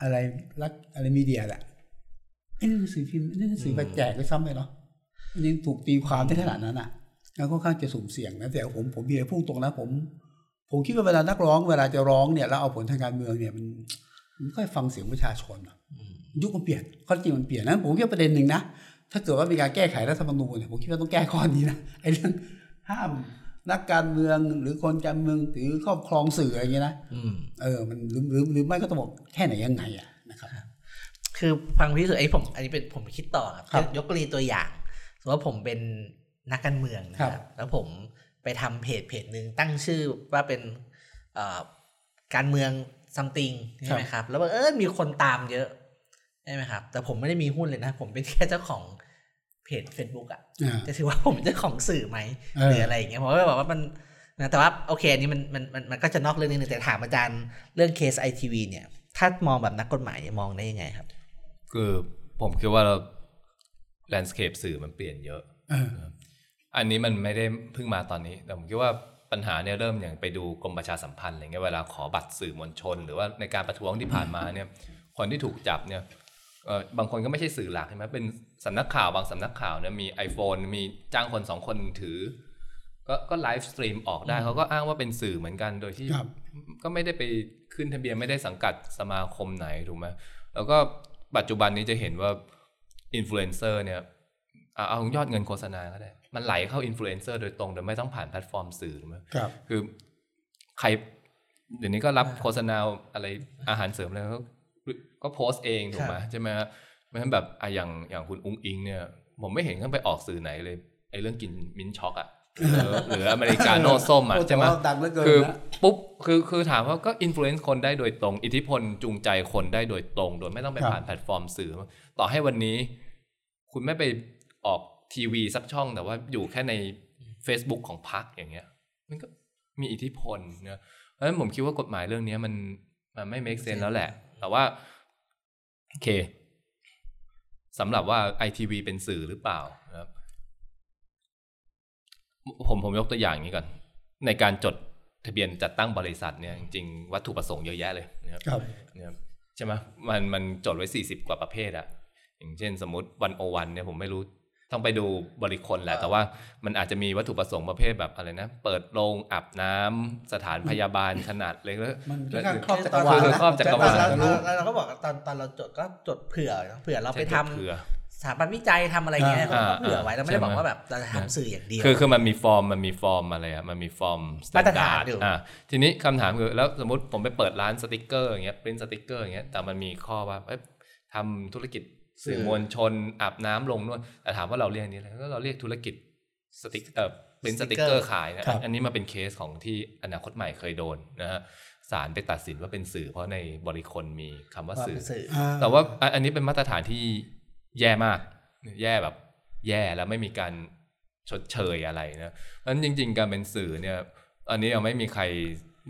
[SPEAKER 2] อะไรรักอะไรมีเดียแหละไอ้นี่หนังสือพิมพ์นี่หนังสือไปแจกด้วยซ้ำไปเนาะมันยังถูกตีความได้ขนาดนั้นอะแล้วค่อนข้างจะสุ่มเสี่ยงนะแต่ผมผมเพียงพูดตรงนะผม ผมคิดว่าเวลานักร้องเวลาจะร้องเนี่ยแล้วเอาผลทางการเมืองเนี่ยมันมันค่อยฟังเสียงประชาชนอะยุคมันเปลี่ยนข้อจริงมันเปลี่ยนนั้นผมคิดว่าประเด็นหนึ่งนะถ้าเกิดว่ามีการแก้ไขรัฐธรรมนูญเนี่ยผมคิดว่าต้องแก้ข้อนี้นะไอ้เรื่องห้าม นักการเมืองหรือคนการเมืองถือครอบครองสื่ออะไรอย่างเงี้ยนะ
[SPEAKER 1] อืม
[SPEAKER 2] เออมันหรือหรือหรือไม่ก็ต้องบอกแค่ไหนยังไงอะนะครับ
[SPEAKER 1] คือฟังพี่สุดไอ้ผม อันนี้เป็นผมคิดต่อครับ
[SPEAKER 2] ครับ
[SPEAKER 1] ยกกรณีตัวอย่างสมมติว่าผมเป็นนักการเมืองนะค
[SPEAKER 2] ครั
[SPEAKER 1] รับ
[SPEAKER 2] บ
[SPEAKER 1] แล้วผมไปทำเพจเพจหนึ่งตั้งชื่อว่าเป็นเอ่อการเมืองซัมติงใช่ไหมครับ แล้วบังเออมีคนตามเยอะใช่ไหมครับ แต่ผมไม่ได้มีหุ้นเลยนะ ผมเป็นแค่เจ้าของเพ จ Facebook อะ
[SPEAKER 2] อ่า
[SPEAKER 1] จะถือว่าผมเป็นเจ้าของสื่อไหม
[SPEAKER 2] เออ
[SPEAKER 1] หรืออะไรอย่างเงี้ยผมก็เลยบอกว่ามันนะแต่ว่าโอเคอันนี้มันมันมันมันก็จะนอกเรื่องนิดนึงแต่ถามอาจารย์เรื่องเคสไอทีวีเนี่ย ถ้ามองแบบนักกฎหมายเนี่ยมองได้ยังไงครับ
[SPEAKER 3] คือผมคิดว่าเรา landscape สื่อมันเปลี่ยนเยอะ
[SPEAKER 2] เออ
[SPEAKER 3] อันนี้มันไม่ได้เพิ่งมาตอนนี้ แต่ผมคิดว่าปัญหาเนี่ยเริ่มอย่างไปดูกรมประชาสัมพันธ์อะไรเงี้ยเวลาขอบัตรสื่อมวลชน หรือว่าในการประท้วงที่ผ่านมาเนี่ย คนที่ถูกจับเนี่ยเอ่อ บางคนก็ไม่ใช่สื่อหลักใช่ไหมเป็นสำนักข่าวบางสำนักข่าวเนี่ยมี iPhone มีจ้างคนสองคนถือ ก็ก็ live stream ออกได้เขาก็อ้างว่าเป็นสื่อเหมือนกันโดยที่
[SPEAKER 2] ครับ
[SPEAKER 3] ก็ไม่ได้ไปขึ้นทะเบียนไม่ได้สังกัดสมาคมไหนถูกไหมแล้วก็ปัจจุบันนี้จะเห็นว่าอินฟลูเอนเซอร์เนี่ยเอาเอายอดเงินโฆษณาก็ได้ มันไหลเข้าอินฟลูเอนเซอร์โดยตรงโดยไม่ต้องผ่านแพลตฟอร์มสื่อถูกไหม
[SPEAKER 2] ครับ
[SPEAKER 3] คือใครเดี๋ยวนี้ก็รับโฆษณาอะไรอาหารเสริมอะไรก็ ก็โพสต์เองถูกไหมใช่ไหมฮะเพราะฉะนั้นแบบอะอย่างอย่างคุณอุ้งอิงเนี่ย ผมไม่เห็นเขาไปออกสื่อไหนเลยไอ้เรื่องกิน mint choc อะหรือหรืออเมริกาโน่ส้มอะ
[SPEAKER 2] โอ้แต่
[SPEAKER 3] ใช่ไหม
[SPEAKER 2] ว่าดังเหลือเกิน
[SPEAKER 3] คือ
[SPEAKER 2] นะ
[SPEAKER 3] ปุ๊บคือคือถามว่าก็ influence คนได้โดยตรง อิทธิพลจูงใจคนได้โดยตรง โดยไม่ต้องไป
[SPEAKER 2] ครับ
[SPEAKER 3] ผ่านแพลตฟอร์มสื่อ ต่อให้วันนี้ คุณไม่ไปออกทีวีสักช่องแต่ว่าอยู่แค่ใน Facebook ของพรรคอย่างเงี้ย มันก็มีอิทธิพลเนะเพราะฉะนั้นผมคิดว่ากฎหมายเรื่องนี้มันมันไม่ make sense แล้วแหละ แต่ว่า โอเคสำหรับว่าไอทีวีเป็นสื่อหรือเปล่านะครับ ผมผมยกตัวอย่างอย่างนี้ก่อน ในการจดทะเบียนจัดตั้งบริษัทเนี่ยจริงๆวัตถุประสงค์เยอะแยะเลยนะครับ
[SPEAKER 2] ครับ
[SPEAKER 3] นะครับใช่ไหมมันมันจดไว้สี่สิบกว่าประเภทอะอย่างเช่นสมมติวันโอวันเนี่ยผมไม่รู้ ต้องไปดูบริคนแหละ แต่ว่ามันอาจจะมีวัตถุประสงค์ประเภทแบบอะไรนะ เปิดโรงอาบน้ำสถานพยาบาลขนาดเล็กแล้ว
[SPEAKER 2] มัน
[SPEAKER 3] แล้ว
[SPEAKER 2] ค่อนข้างครอบจักรวาล
[SPEAKER 3] คือ
[SPEAKER 2] นะ
[SPEAKER 3] ครอบจักรวาล
[SPEAKER 1] แล้ว
[SPEAKER 2] จะ
[SPEAKER 1] เรา
[SPEAKER 2] รู้
[SPEAKER 1] แล้วเราก็บอกตอนตอนเราจดก็จดเผื่อเผื่อเราไปทำ
[SPEAKER 3] เผื่อ
[SPEAKER 1] สถาบันวิจัยทำอะไรเงี้ย
[SPEAKER 2] อ่า
[SPEAKER 1] ก็เผื่อไว้แล้วไม่ได้
[SPEAKER 3] ใช่
[SPEAKER 1] บ
[SPEAKER 3] ไหม
[SPEAKER 1] อกว่าแบบเราจะทำสื่ออย่างเดียว
[SPEAKER 3] คือคือมันมีฟอร์มมันมีฟอร์มอะไรอะมันมีฟอร์ม
[SPEAKER 1] มาตรฐาน
[SPEAKER 3] standard
[SPEAKER 1] อยู่
[SPEAKER 3] อะทีนี้คำถามคือแล้วสมมติผมไปเปิดร้านสติกเกอร์อย่างเงี้ยเป็นสติกเกอร์อย่างเงี้ยแต่มันมีข้อว่าเอ้ยทำธุรกิจ สื่อมวลชนอาบน้ำลงนวดแต่ถามว่าเราเรียกนี้อะไรก็เราเรียกธุรกิจสติกเออเป็นสติกเกอร์ขายนะครับอันนี้มาเป็นเคสของที่อนาคตใหม่เคยโดนนะฮะศาลไปตัดสินว่าเป็นสื่อเพราะในบริคนมีคำว่า
[SPEAKER 1] ว่า
[SPEAKER 3] สื่อ
[SPEAKER 1] เป็นสื่อ
[SPEAKER 2] อ่า
[SPEAKER 3] แต่ว่าอันอันนี้เป็นมาตรฐานที่แย่มาก แย่แบบแย่แล้วไม่มีการชดเชยอะไรนะเพราะฉะนั้นจริง ๆ การเป็นสื่อเนี่ย อันนี้ยังไม่มีใคร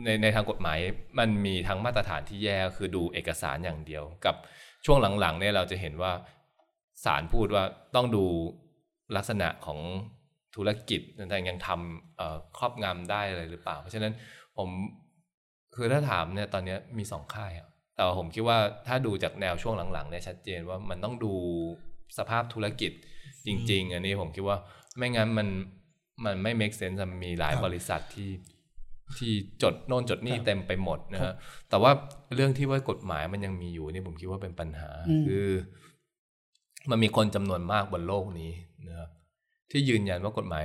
[SPEAKER 3] ในในทางกฎหมาย มันมีทั้งมาตรฐานที่แย่คือดูเอกสารอย่างเดียวกับ ช่วงหลังๆเนี่ยเราจะเห็นว่าศาลพูดว่าต้องดูลักษณะของธุรกิจแต่ยังทำครอบงำได้อะไรหรือเปล่า เพราะฉะนั้นผมคือถ้าถามเนี่ยตอนนี้มีสองค่ายแต่ว่าผมคิดว่าถ้าดูจากแนวช่วงหลังๆเนี่ยชัดเจนว่ามันต้องดูสภาพธุรกิจจริง ๆ อันนี้ผมคิดว่าไม่งั้นมันมันไม่ make sense มีหลาย
[SPEAKER 2] บ
[SPEAKER 3] ริษัทที่ ที่จดโน่นจดนี่
[SPEAKER 2] ครับ
[SPEAKER 3] เต็มไปหมดนะ
[SPEAKER 2] ครั
[SPEAKER 3] ฮะ
[SPEAKER 2] บ
[SPEAKER 3] แต่ว่าเรื่องที่ว่ากฎหมายมันยังมีอยู่นี่ผมคิดว่าเป็นปัญหา
[SPEAKER 2] อืม
[SPEAKER 3] คือ มันมีคนจำนวนมากบนโลกนี้นะครับที่ยืนยันว่ากฎหมาย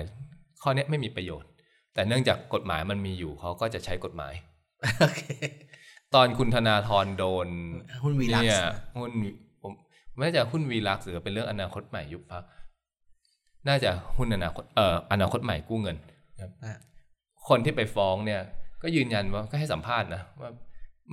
[SPEAKER 3] ข้อเนี้ยไม่มีประโยชน์ แต่เนื่องจากกฎหมายมันมีอยู่เขาก็จะใช้กฎหมาย
[SPEAKER 1] โอเค
[SPEAKER 3] ตอนคุณธนาธรโดน
[SPEAKER 1] หุ้นวีลักซ์
[SPEAKER 3] เนี่ยหุ้นผมไม่แน่ใจหุ้นวีลักซ์หรือเป็นเรื่องอนาคตใหม่ยุบพักน่าจะหุ้นอนาคตเอ่ออนาคตใหม่กู้เงินนะ ครับ
[SPEAKER 1] อะ
[SPEAKER 3] คนที่ไปฟ้องเนี่ยก็ยืนยันว่าก็ให้สัมภาษณ์นะว่า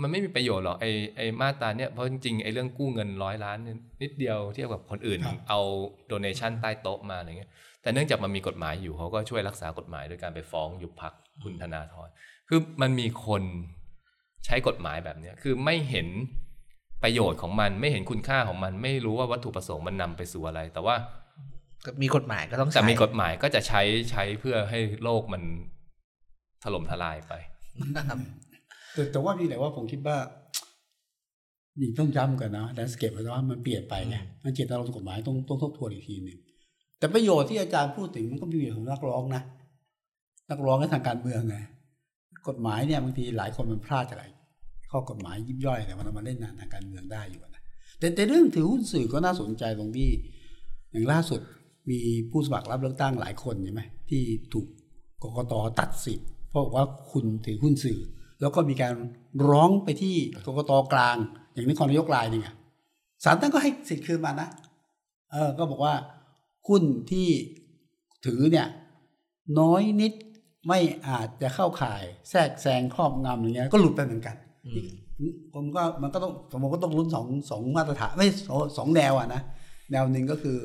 [SPEAKER 3] มันไม่มีประโยชน์หรอกไอไอมาตราเนี่ยเพราะจริงๆไอเรื่องกู้เงินร้อยล้านเนี่ยนิดเดียวเทียบกับคนอื่น
[SPEAKER 2] ครับ
[SPEAKER 3] เอาโดเนชันใต้โต๊ะมาอะไรเงี้ยแต่เนื่องจากมันมีกฎหมายอยู่เขาก็ช่วยรักษากฎหมายด้วยการไปฟ้องยุบพักคุณธนาธรคือมันมีคนใช้กฎหมายแบบเนี้ยคือไม่เห็นประโยชน์ของมันไม่เห็นคุณค่าของมัน ไม่รู้ว่าวัตถุประสงค์มันนำไปสู่อะไร แต่ว่า
[SPEAKER 1] ก็มีกฎหมายก็ต้อง
[SPEAKER 3] แต่
[SPEAKER 1] ใช้
[SPEAKER 3] มีกฎหมายก็จะใช้ใช้เพื่อให้โลกมัน ถล่มทลายไป
[SPEAKER 1] นะครับ
[SPEAKER 2] แต่แต่ว่าพี่แต่ว่าผมคิดว่านี่ต้องย้ำกันนะแลนสเกปเพราะว่ามันเปลี่ยนไปไงมันเจตนารมณ์กฎหมายต้องต้องทบทวนอีกทีหนึ่งแต่ประโยชน์ที่อาจารย์พูดถึงมันก็มีประโยชน์ของนักร้องนะนักร้องในทางการเมืองไงกฎหมายเนี่ยบางทีหลายคนมันพลาดจากอะไรข้อกฎหมายยิบย่อยแต่มันเอามาเล่นงานทางการเมืองได้อยู่นะแต่แต่เรื่องถือหุ้นสื่อก็น่าสนใจตรงที่อย่างล่าสุดมีผู้สมัครรับเลือกตั้งหลายคนใช่ไหมที่ถูกกกตตัดสิทธิ์ เพราะว่าคุณถือหุ้นสื่อ แล้วก็มีการร้องไปที่กกตกลาง อย่างนครนายกรายนี่ไงศาลท่านก็ให้สิทธิ์คืนมานะเออก็บอกว่าหุ้นที่ถือเนี่ยน้อยนิดไม่อาจจะเข้าข่าย แทรกแซงครอบงำอย่างเงี้ยก็หลุดไปเหมือนกัน
[SPEAKER 1] อืม
[SPEAKER 2] ผมก็มันก็ต้องผมก็ต้องลุ้นสองสองมาตรฐานไม่สองสองแนวอะนะแนวหนึ่งก็คือ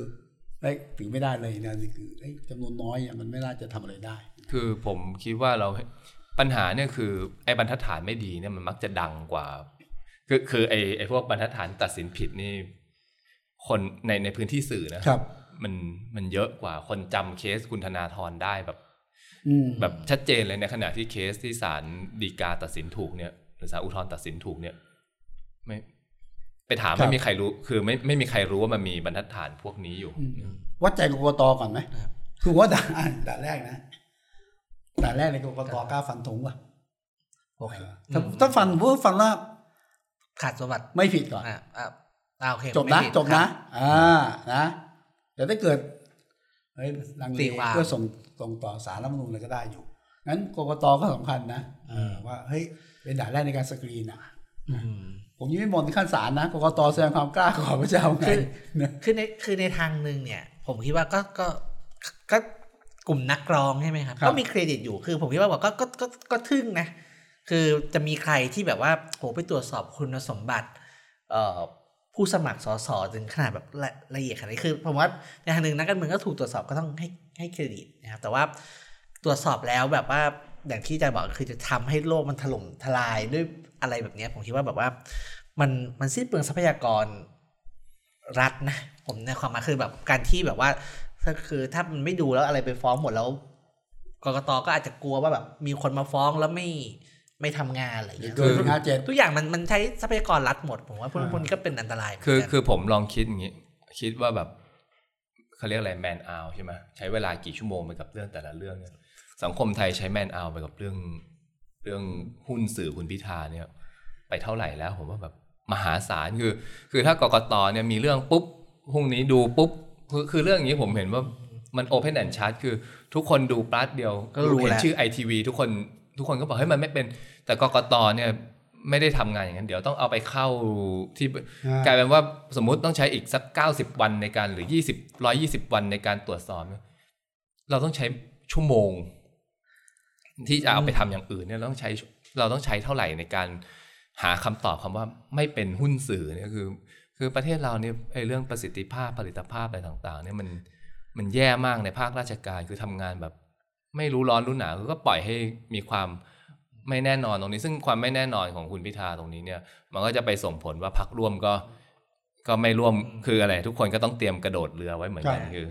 [SPEAKER 2] เอ้ยถือไม่ได้เลยแนวนึงคือเอ้จำนวนน้อยอะมันไม่น่าจะทำอะไรได้
[SPEAKER 3] คือผมคิดว่าเราปัญหาเนี่ยคือไอ้บรรทัดฐานไม่ดีเนี่ยมันมักจะดังกว่า คือคือไอ้ไอ้พวกบรรทัดฐานตัดสินผิดนี่ คนในในพื้นที่สื่อนะครับ มันมันเยอะกว่าคนจำเคสคุณธนาธรได้แบบ
[SPEAKER 2] อืม
[SPEAKER 3] แบบชัดเจนเลยในขณะที่เคสที่ศาลฎีกาตัดสินถูกเนี่ยหรือศาลอุทธรณ์ตัดสินถูกเนี่ย ไม่ ไปถาม
[SPEAKER 2] ครับ
[SPEAKER 3] ไม่มีใครรู้ คือไม่ไม่มีใครรู้ว่ามันมีบรรทัดฐานพวกนี้อยู่
[SPEAKER 2] วัดใจกกตก่อนไหม
[SPEAKER 1] ครับ
[SPEAKER 2] คือว่าด่านอะด่านแรกนะ ด่านแรกในกกตกล้าฟันธงป่ะ
[SPEAKER 1] โอเค
[SPEAKER 2] ถ้าถ้าฟันพูดฟันว่า
[SPEAKER 1] ขาดสมบัติ
[SPEAKER 2] ไม่ผิดก่อน
[SPEAKER 1] อ่าอ่าอ่าโอเค
[SPEAKER 2] จบ
[SPEAKER 1] ไม่
[SPEAKER 2] นะ
[SPEAKER 1] ผิด
[SPEAKER 2] จบ
[SPEAKER 1] ค
[SPEAKER 2] นะ
[SPEAKER 1] รับ
[SPEAKER 2] อ่านะแต่ถ้าเกิดเฮ้ยลังเล
[SPEAKER 1] ตีความ
[SPEAKER 2] ก็ส่งส่งต่อสารรัฐธรรมนูญเลยก็ได้อยู่งั้นกกตก็สำคัญนะเออว่าเฮ้ยเป็นด่านแรกในการสกรีนอะ
[SPEAKER 1] อืม
[SPEAKER 2] ผมยังไม่มองถึงขั้นศาลนะกกตแสดงความกล้าก่อนว่าจะเอาไง
[SPEAKER 1] คือ
[SPEAKER 2] นะ
[SPEAKER 1] คือในคือในทางหนึ่งเนี่ย ผมคิดว่าก็ก็ก็ กลุ่มนักร้องใช่ไหมครับก็มีเครดิตอยู่คือผมคิดว่าบอกก็ก็ก็ก็ทึ่งนะคือจะมีใครที่แบบว่าโหไปตรวจสอบคุณสมบัติเอ่อผู้สมัครสสถึงขนาดแบบละละเอียดขนาดนี้คือผมว่าในทางหนึ่งนักการเมืองก็ถูกตรวจสอบก็ต้องให้ให้เครดิตนะครับแต่ว่าตรวจสอบแล้วแบบว่าอย่างที่อาจารย์บอกคือจะทำให้โลกมันถล่มทลายด้วยอะไรแบบเนี้ยผมคิดว่าแบบว่า มันมันสิ้นเปลืองทรัพยากรรัฐนะผมในความหมายคือแบบการที่แบบว่า ถ้าคือถ้ามันไม่ดูแล้วอะไรไปฟ้องหมดแล้วกกตก็อาจจะกลัวว่าแบบมีคนมาฟ้องแล้วไม่ไม่ทำงานอะไรอย่างเงี้ย
[SPEAKER 2] โดยห้าเจ็ด
[SPEAKER 1] ทุกอย่างมันมันใช้ทรัพยากรรัฐหมดผมว่าพวกพวกนี้ก็เป็นอันตรายเหมืน
[SPEAKER 3] คือ
[SPEAKER 1] กัน
[SPEAKER 3] คือผมลองคิดอย่างนี้ คิดว่าแบบเขาเรียกอะไรแมนอ l ใช่ไหมใช้เวลากี่ชั่วโมงไปกับเรื่องแต่ละเรื่องเนี่ยสังคมไทยใช้แมนอ l ไปกับเรื่องเรื่องหุ้นสื่อคุณพิธาเนี่ย ไปเท่าไหร่แล้ว ผมว่าแบบมหาศาลคือ คือถ้ากกตเนี่ยมีเรื่องปุ๊บพรุ่งนี้ดูปุ๊บ คือคือเรื่องอย่างนี้ผมเห็นว่ามันโอเพนแอนด์ชัดคือทุกคนดูปลัดเดียว
[SPEAKER 1] ก็รู้
[SPEAKER 3] เห็น
[SPEAKER 1] แล้ว
[SPEAKER 3] ชื่อไอทีวีทุกคนทุกคนก็บอกเฮ้ยมันไม่เป็นแต่กกตเนี่ยไม่ได้ทำงานอย่างนั้น เดี๋ยวต้องเอาไปเข้าที่กลายเป็นว่าสมมุติต้องใช้อีกสักเก้าสิบวันในการหรือยี่สิบร้อยี่สิบวันในการตรวจสอบเนี่ยเราต้องใช้ชั่วโมง ที่จะเอาไปทำอย่างอื่นเนี่ยเราต้องใช้เราต้องใช้เท่าไหร่ในการหาคำตอบคำว่าไม่เป็นหุ้นสื่อเนี่ยคือ คือประเทศเราเนี่ยไอ้เรื่องประสิทธิภาพผลิตภาพอะไรต่างๆ เนี่ยมันมันแย่มากในภาคราชการคือทำงานแบบ ไม่รู้ร้อนรู้หนาวก็ปล่อยให้มีความไม่แน่นอนตรงนี้ ซึ่งความไม่แน่นอนของคุณพิธาตรงนี้เนี่ย มันก็จะไปส่งผลว่าพักร่วมก็ก็ไม่ร่วมคืออะไร ทุกคนก็ต้องเตรียมกระโดดเรือไว้เหมือนกัน
[SPEAKER 2] ใช่
[SPEAKER 3] คือ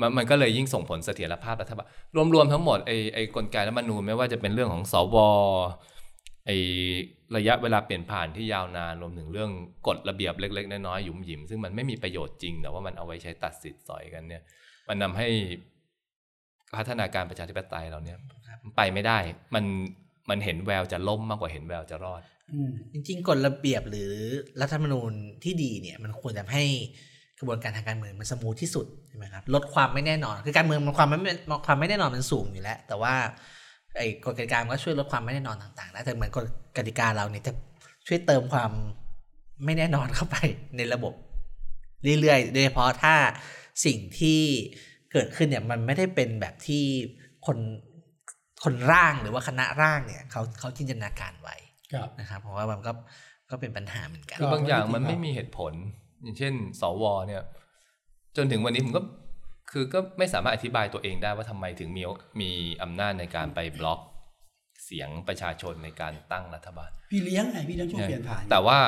[SPEAKER 3] มันมันก็เลยยิ่งส่งผลเสถียรภาพรัฐบาลรวมๆทั้งหมดไอ้ไอ้กลไกรัฐธรรมนูญไม่ว่าจะเป็นเรื่องของสว ไอ้ระยะเวลาเปลี่ยนผ่านที่ยาวนานรวมถึงเรื่องกฎระเบียบเล็ก ๆ น้อยๆหยุมหยิมซึ่งมันไม่มีประโยชน์จริงแต่ว่ามันเอาไว้ใช้ตัดสิทธิ์สอยกันเนี่ย มันนำให้พัฒนาการประชาธิปไตยเราเนี่ยไปไม่ได้ มันมันเห็นแววจะล่มมากกว่าเห็นแววจะรอด
[SPEAKER 2] อื
[SPEAKER 1] จริงๆกฎระเบียบหรือรัฐธรรมนูญที่ดีเนี่ย มันควรจะให้กระบวนการทางการเมืองมันสมูทที่สุดใช่ไหมครับลดความไม่แน่นอน คือการเมืองมันความไม่ความไม่แน่นอนมันสูงอยู่แล้ว แต่ว่า ไอ้กฎกติกามันก็ช่วยลดความไม่แน่นอนต่างๆได้แต่เหมือนกฎกติกาเราเนี่ยจะช่วยเติมความไม่แน่นอนเข้าไปในระบบ เรื่อยๆ โดยเฉพาะถ้าสิ่งที่เกิดขึ้นเนี่ยมันไม่ได้เป็นแบบที่คนคนร่างหรือว่าคณะร่างเนี่ยเขาเขาจินตนาการไว้นะครับเพราะว่ามันก็ก็เป็นปัญหาเหมือนกัน
[SPEAKER 3] คือบางอย่างมันไม่มีเหตุผล อย่างเช่น สวเนี่ย จนถึงวันนี้ผมก็ คือก็ไม่สามารถอธิบายตัวเองได้ว่าทำไมถึงมีมีอำนาจในการไปบล็อกเสียงประชาชนในการตั้งรัฐบาล
[SPEAKER 2] พี่เลี้ยงไงพี่เลี้ยงช่วงเปลี่ยนผ่าน
[SPEAKER 3] แต่ว่า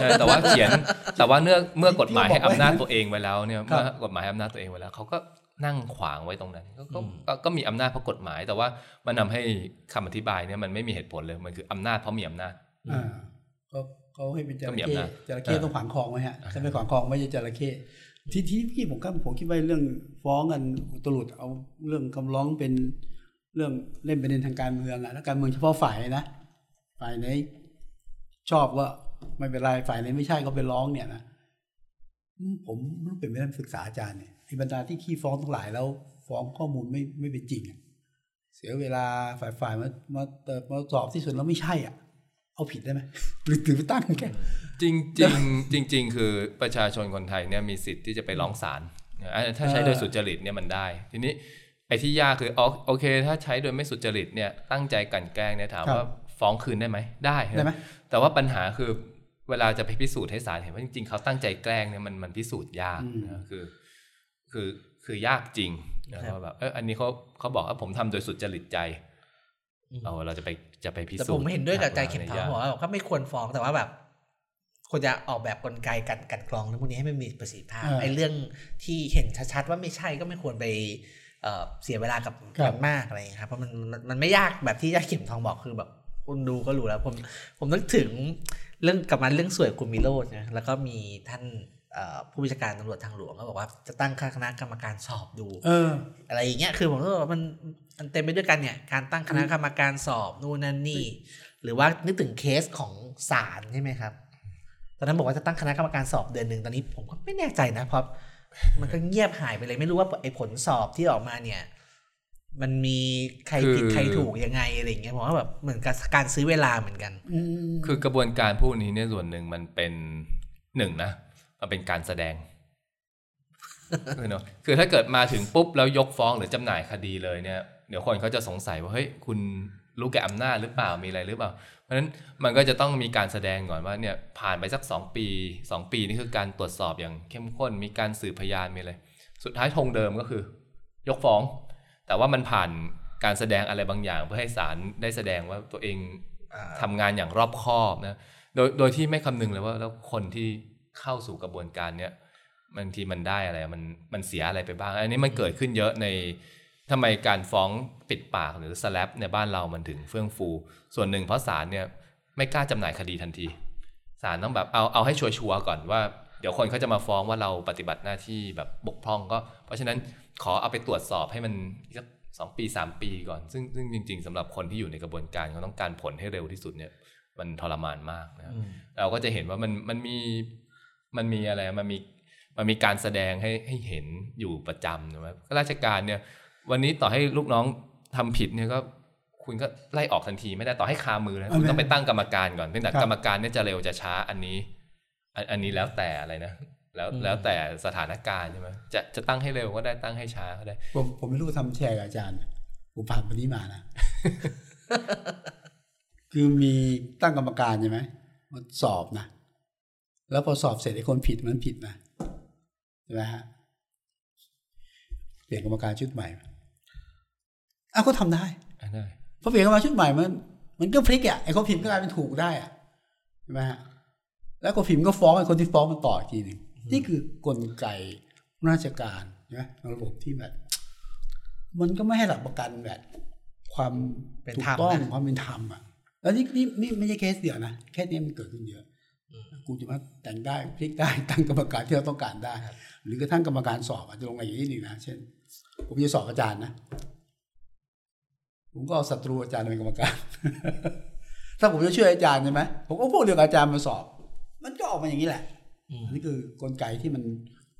[SPEAKER 3] เออแต่ว่าเขียนแต่ว่าเนื่อเมื่อกฎหมายให้
[SPEAKER 2] ที่บอกไว้
[SPEAKER 3] อำนาจตัวเองไว้แล้วเนี่ย
[SPEAKER 2] ครับ
[SPEAKER 3] เมื่อกฎหมายให้อำนาจตัวเองไว้แล้วเขาก็นั่งขวางไว้ตรงนั้นก็ก็
[SPEAKER 1] อืม
[SPEAKER 3] ก็ก็มีอำนาจเพราะกฎหมาย แต่ว่ามันทำให้คำอธิบายเนี่ยมันไม่มีเหตุผลเลยมันคืออำนาจเพราะมีอำนาจ
[SPEAKER 2] อ่าก็เขาให้เป็นจ
[SPEAKER 3] ก็
[SPEAKER 2] ระ
[SPEAKER 3] มี
[SPEAKER 2] เข้
[SPEAKER 3] อำนาจ
[SPEAKER 2] จระเข้ต้องขวางคลองไว้ฮะถ้าไม่ขวางคลองไม่ใช่จระเข้ ทีที่พี่ผมก็ผมคิดว่าเรื่องฟ้องกันตลุดเอาเรื่องคำร้องเป็นเรื่องเล่นประเด็นทางการเมืองอะแล้วการเมืองเฉพาะฝ่ายนะฝ่ายไหนชอบว่าไม่เป็นไรฝ่ายไหนไม่ใช่ก็ไปร้องเนี่ยนะอืมผมมันเป็นไม่ได้ศึกษาอาจารย์เนี่ยไอ้บรรดาที่ขี้ฟ้องทั้งหลายแล้ว ฟ้องข้อมูลไม่ไม่เป็นจริงอะเสียเวลาฝ่ายฝ่ายมามาเติบมาสอบที่สุดแล้วไม่ใช่อะ เอาผิดได้ไหมหรือถือไปตั้งแค่
[SPEAKER 3] จริงจริงจริง ๆ คือประชาชนคนไทยเนี่ยมีสิทธิ์ที่จะไปร้องศาลอะถ้าใช้โดยสุจริตเนี่ยมันได้ ทีนี้ไอ้ที่ยากคืออ๋อโอเค ถ้าใช้โดยไม่สุจริตเนี่ยตั้งใจกลันแกล้งเนี่ยถาม
[SPEAKER 2] ครับ
[SPEAKER 3] ว่าฟ้องคืนได้ไหมได้
[SPEAKER 2] ได้ไหม
[SPEAKER 3] แต่ว่าปัญหาคือเวลาจะไปพิสูจน์ให้ศาลเห็นว่าจริงๆเขาตั้งใจแกล้งเนี่ยมันมันพิสูจน์ยาก
[SPEAKER 2] อืม
[SPEAKER 3] นะคือ คือคือยากจริงนะครับว่าแบบเอออันนี้เขาเขาบอกว่าผมทำโดยสุจริตใจ
[SPEAKER 1] อืม
[SPEAKER 3] เอาเราจะไป จะไปพิ
[SPEAKER 1] แต่
[SPEAKER 3] สูจน์
[SPEAKER 1] ผมเห็นด้วยกับอาจารย์เข็มทอง
[SPEAKER 3] ยาก
[SPEAKER 1] บอกว่าก็ไม่ควรฟ้องแต่ว่าแบบควรจะออกแบบกลไกการกัดกรองเรื่องพวกนี้ให้มันมีประสิทธิภาพ
[SPEAKER 2] เออ
[SPEAKER 1] ไอ้เรื่องที่เห็นชัดๆว่าไม่ใช่ก็ไม่ควรไปเอ่อเสียเวลากับ
[SPEAKER 2] ครับ
[SPEAKER 1] มันมากอะไรอย่างเงี้ยครับเพราะมันมันมันไม่ยากแบบที่ยาเข็มทองบอกคือแบบคุณดูก็รู้แล้วผมผมนึกถึงเรื่องกลับมาเรื่องสวยคุณมิโรจน์นะแล้วก็มีท่านเอ่อ ผู้บัญชาการตำรวจทางหลวงก็บอกว่าจะตั้งคณะกรรมการสอบดู
[SPEAKER 2] เออ
[SPEAKER 1] อะไรอย่างเงี้ยคือผมก็บอกว่ามันมันเต็มไปด้วยกันเนี่ย การตั้งคณะกรรมการสอบนู่นนั่นนี่ หรือว่านึกถึงเคสของศาลใช่ไหมครับตอนนั้นบอกว่าจะตั้งคณะกรรมการสอบเดือนหนึ่งตอนนี้ผมก็ไม่แน่ใจนะเพราะมันก็เงียบหายไปเลยไม่รู้ว่าไอ้ผลสอบที่ออกมาเนี่ย มันมีใครผิด
[SPEAKER 3] คือ
[SPEAKER 1] ใครถูกยังไงอะไรอย่างเงี้ยผมว่าแบบเหมือนกับการซื้อเวลาเหมือนกัน
[SPEAKER 2] อืม
[SPEAKER 3] คือกระบวนการพวกนี้เนี่ยส่วนหนึ่งมันเป็นหนึ่งนะ มันเป็นการแสดงคือเนอะคือถ้าเกิดมาถึงปุ๊บแล้วยกฟ้องหรือจำหน่ายคดีเลยเนี่ยเดี๋ยวคนเขาจะสงสัยว่าเฮ้ยคุณรู้แก่อำนาจหรือเปล่ามีอะไรหรือเปล่า เพราะฉะนั้นมันก็จะต้องมีการแสดงก่อนว่าเนี่ยผ่านไปสักสองปีสองปีนี่คือการตรวจสอบอย่างเข้มข้น มีการสืบพยานมีอะไรสุดท้ายธงเดิมก็คือ ยกฟ้อง แต่ว่ามันผ่านการแสดงอะไรบางอย่าง เพื่อให้ศาลได้แสดงว่าตัวเอง
[SPEAKER 1] อ่า
[SPEAKER 3] ทำงานอย่างรอบคอบนะโดยโดยที่ไม่คำนึงเลยว่าแล้วคนที่ เข้าสู่กระบวนการเนี้ยบางทีมันได้อะไรมันมันเสียอะไรไปบ้าง อันนี้มันเกิดขึ้นเยอะในทำไมการฟ้องปิดปากหรือสแลปในบ้านเรามันถึงเฟื่องฟู ส่วนหนึ่งเพราะศาลเนี่ยไม่กล้าจำหน่ายคดีทันทีศาลต้องแบบเอาเอาให้ชัวร์ๆก่อนว่า เดี๋ยวคนเขาจะมาฟ้องว่าเราปฏิบัติหน้าที่แบบบกพร่องก็ เพราะฉะนั้นขอเอาไปตรวจสอบให้มันสักสองปีสามปีก่อน ซึ่งซึ่งจริง ๆสำหรับคนที่อยู่ในกระบวนการเขาต้องการผลให้เร็วที่สุดเนี่ย มันทรมานมากนะครับ
[SPEAKER 1] อืม
[SPEAKER 3] เราก็จะเห็นว่ามันมันมี มันมีอะไรมันมีมันมีการแสดงให้ให้เห็นอยู่ประจำนะครับข้าราชการเนี่ย วันนี้ต่อให้ลูกน้องทำผิดเนี่ยก็คุณก็ไล่ออกทันทีไม่ได้ต่อให้คามือนะ
[SPEAKER 2] เอา
[SPEAKER 3] คุณ
[SPEAKER 2] ไหม
[SPEAKER 3] ต้องไปตั้งกรรมการก่อนเพียงแต่
[SPEAKER 2] ครับ
[SPEAKER 3] กรรมการเนี่ยจะเร็วจะช้าอันนี้ อันอันนี้แล้วแต่อะไรนะแล้ว
[SPEAKER 1] อืม
[SPEAKER 3] แล้วแต่สถานการณ์ใช่ไหมจะจะตั้งให้เร็วก็ได้ตั้งให้ช้าก็ได้
[SPEAKER 2] ผมผมไม่รู้ทำแชร์กับอาจารย์ผมผ่านวันนี้มานะคือมีตั้งกรรมการใช่ไหมมันสอบนะ แล้วพอสอบเสร็จไอ้คนผิดมันผิดนะใช่ไหมฮะเปลี่ยนกรรมการชุดใหม่อ้าวก็ทำได้
[SPEAKER 3] อันนั้น
[SPEAKER 2] พอเปลี่ยนกรรมการชุดใหม่มัน มันก็พลิกอะไอ้คนผิดก็กลายเป็นถูกได้อะใช่ไหมฮะแล้วคนผิดมันก็ฟ้องไอ้คนที่ฟ้องมันต่ออีกทีหนึ่งนี่คือกลไกราชการใช่ไหมระบบที่แบบ มันก็ไม่ให้หลักประกันแบบ ความ
[SPEAKER 1] เป็น
[SPEAKER 2] ถู
[SPEAKER 1] ธรร
[SPEAKER 2] ก
[SPEAKER 1] ม
[SPEAKER 2] ต้อง
[SPEAKER 1] นะ
[SPEAKER 2] ความเป็นธรรมอะแล้วนี่นี่นี่ไม่ใช่เคสเดียวนะแค่นี้มันเกิดขึ้นเยอะ กูจะมาแต่งได้พลิกได้ตั้งกรรมการที่เราต้องการได้ หรือกระทั่งกรรมการสอบอาจจะลงมาอย่างนี้หนึ่งนะเช่น ผมจะสอบอาจารย์นะผมก็เอาศัตรูอาจารย์มาเป็นกรรมการ ถ้าผมจะช่วยอาจารย์ใช่ไหมผมก็พวกเดียวกับอาจารย์มาสอบ มันก็ออกมาอย่างนี้แหละ
[SPEAKER 1] อืม
[SPEAKER 2] อันนี้คือกลไกที่มัน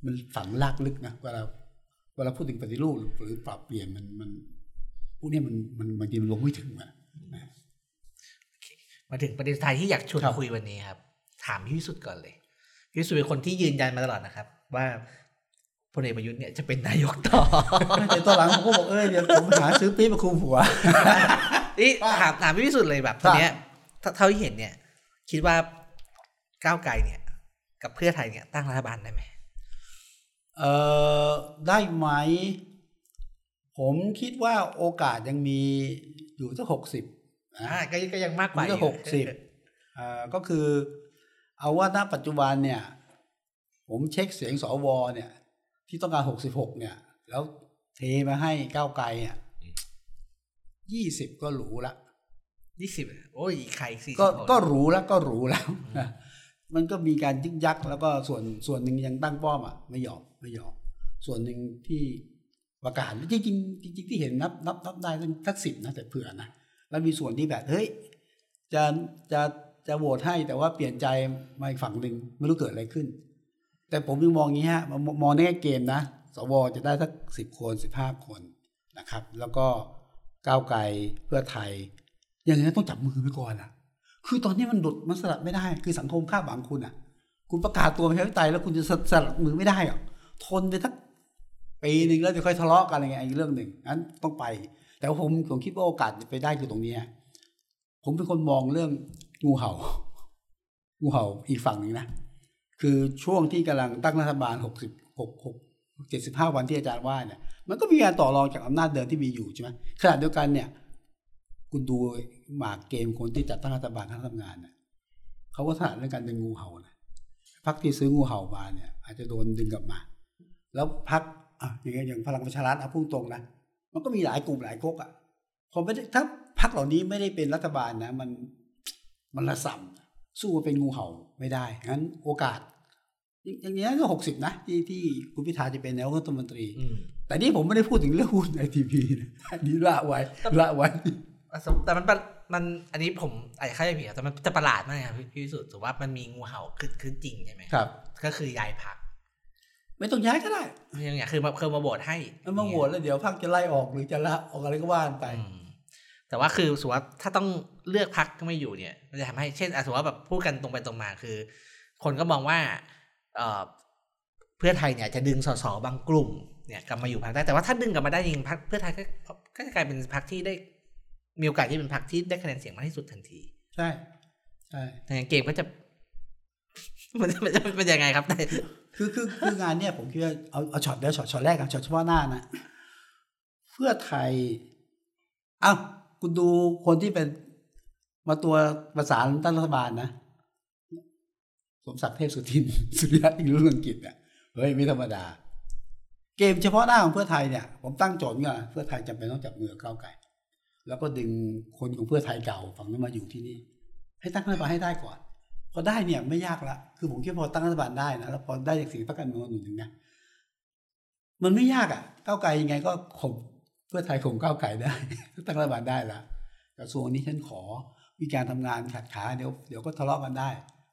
[SPEAKER 2] มันฝังลากลึกนะเวลาเวลาพูดถึงปฏิรูปหรือปรับเปลี่ยนมันมันพวกเนี้ยมันมันบางทีมันลงไม่ถึงอะ
[SPEAKER 1] มาถึงประเด็นสุดท้ายที่อยากชวน
[SPEAKER 2] ครับ
[SPEAKER 1] คุยวันนี้ครับ ถามพี่วิสุทธ์ก่อนเลยพี่วิสุทธ์เป็นคนที่ยืนยันมาตลอดนะครับ ว่าพลเอกประยุทธ์เนี่ยจะเป็นนายกต่อ
[SPEAKER 2] แต่ตอนหลังผมก็บอกเอ้ยเดี๋ยวผมหาซื้อปี๊บมาคุมหัว
[SPEAKER 1] นี่ถามถามพี่วิสุทธ์เลยแบบตอนเนี้ยถ้าเท่าที่เห็นเนี่ย คิดว่าก้าวไกลเนี่ย กับเพื่อไทยเนี่ยตั้งรัฐบาลได้ไหม
[SPEAKER 2] เอ่อได้ไหม ผมคิดว่าโอกาสยังมีอยู่สักหกสิบ
[SPEAKER 1] อ่าก็ก็ยังมากกว่า
[SPEAKER 2] มันก็
[SPEAKER 1] อยู่
[SPEAKER 2] หกสิบเอ่อก็คือ เอาว่าณปัจจุบันเนี่ย ผมเช็คเสียงสวเนี่ย ที่ต้องการหกสิบหกเนี่ย แล้วเทมาให้ก้าวไกลอะยี่สิบก็หรูละ
[SPEAKER 1] ยี่สิบโอ้ยใครสี่
[SPEAKER 2] ก็
[SPEAKER 1] สิบ
[SPEAKER 2] ก็หรูแล้วก็หรูแล้วนะมันก็มีการยึกยักแล้วก็ส่วนส่วนหนึ่งยังตั้งป้อมอะไม่ยอมไม่ยอมส่วนหนึ่งที่ประกาศจริงจริงๆจริงๆที่เห็นนับนับนับได้ตั้งสักสิบนะแต่เผื่อนะแล้วมีส่วนที่แบบเฮ้ยจะจะ จะโหวตให้แต่ว่าเปลี่ยนใจมาอีกฝั่งหนึ่งไม่รู้เกิดอะไรขึ้น แต่ผมยังมองอย่างนี้ฮะมองมองในแง่เกมนะสวจะได้สักสิบคนสิบห้าคนนะครับ แล้วก็ก้าวไกลเพื่อไทยอย่างนี้นต้องจับมือไปก่อนอะคือตอนนี้มันหลุดมันสลัดไม่ได้ คือสังคมคาดหวังคุณอะคุณประกาศตัวประชาธิปไตยแล้วคุณจะสสลัดมือไม่ได้หรอทนไปสักปีหนึ่งแล้วจะค่อยทะเลาะกันอะไรเงี้ยอีกเรื่องหนึ่งนั้นต้องไป แต่ว่าผมผมคิดว่าโอกาสจะไปได้คือตรงนี้ผมเป็นคนมองเรื่อง งูเห่างูเห่าอีกฝั่งหนึ่งนะ คือช่วงที่กำลังตั้งรัฐบาลหกสิบหกหกเจ็ดสิบห้าวันที่อาจารย์ว่าเนี่ยมันก็มีการต่อรองจากอำนาจเดิมที่มีอยู่ใช่ไหมขณะเดียวกันเนี่ย คุณดูหมากเกมคนที่จัดตั้งรัฐบาลทั้งทำงานเนี่ยเขาก็ถนัดเรื่องการเป็นงูเห่านะพักที่ซื้องูเห่ามาเนี่ย อาจจะโดนดึงกลับมา แล้วพักอะอย่างเงี้ยอย่างพลังประชารัฐเอาพุ่งตรงนะมันก็มีหลายกลุ่มหลายก๊กอะผมไม่ได้ถ้าพักเหล่านี้ไม่ได้เป็นรัฐบาลนะ มัน มันละสัมสู้มาเป็นงูเห่าไม่ได้ งั้นโอกาส อย่างนี้ยก็หกสิบนะที่ที่คุณพิธาจะเป็นนายกรัฐมนตรี
[SPEAKER 1] อืม
[SPEAKER 2] แต่นี่ผมไม่ได้พูดถึงเรื่องหุ้นไอทีพีนะอันนี้ละไว้ละไว้
[SPEAKER 1] แต่มันประมันอันนี้ผมอาจจะเข้าใจผิดครับแต่มันจะประหลาดมากครับพี่พี่วิสุทธิ์ถือว่ามันมีงูเห่าคือคือจริงใช่ไหม
[SPEAKER 2] ครับ
[SPEAKER 1] ก็คือย้ายพัก
[SPEAKER 2] ไม่ต้องย้ายก็ได้
[SPEAKER 1] อย่างเงี้ยคือมาคือมาโหวตให้
[SPEAKER 2] แล้วมาโหวตแล้วเดี๋ยวพรรคจะไล่ออกหรือจะละออกอะไรก็ว่ากันไป
[SPEAKER 1] อืม แต่ว่าคือสมมติว่าถ้าต้องเลือกพักก็ไม่อยู่เนี่ย มันจะทำให้เช่นอะสมมติว่าแบบพูดกันตรงไปตรงมาคือ คนก็มองว่าเอ่อเพื่อไทยเนี่ยจะดึงสสบางกลุ่มเนี่ยกลับมาอยู่พักได้แต่ว่าถ้าดึงกลับมาได้จริงพักเพื่อไทยก็ก็จะกลายเป็นพักที่ได้มีโอกาสที่เป็นพักที่ได้คะแนนเสียงมากที่สุดทันที
[SPEAKER 2] ใช่ใช่
[SPEAKER 1] แต่เกมก็จะมันจะมันจะเป็นยังไงครับ
[SPEAKER 2] คือคือคืองานเนี่ยผมคิดว่าเอาเอาช็อตเดียวช็อตช็อตแรกกับช็อตเฉพาะหน้านะเพื่อไทยอ้าว คุณดูคนที่เป็นมาตัวประสานตั้งรัฐบาลนะ สมศักดิ์เทพสุทิน สุริยะอิงรุ่งเรืองกิจเนี่ยเฮ้ยไม่ธรรมดา เกมเฉพาะหน้าของเพื่อไทยเนี่ย ผมตั้งโจทย์ไงเพื่อไทยจำเป็นต้องจับมือก้าวไกลแล้วก็ดึงคนของเพื่อไทยเก่าฝั่งนั้นมาอยู่ที่นี่ ให้ตั้งรัฐบาลให้ได้ก่อนพอได้เนี่ยไม่ยากละคือผมคิดพอตั้งรัฐบาลได้นะแล้วพอได้จากสิ่งพรรคการเมืองหนุนถึงนะมันไม่ยากอะ่ะก้าวไกลยังไงก็ข่ม พื่อไทยข่มก้าวไกลได้ตั้งรัฐบาลได้ละกระทรวงนี้ฉันขอมีการทำงานขัดขาเดี๋ยวเดี๋ยวก็ทะเลาะกันได้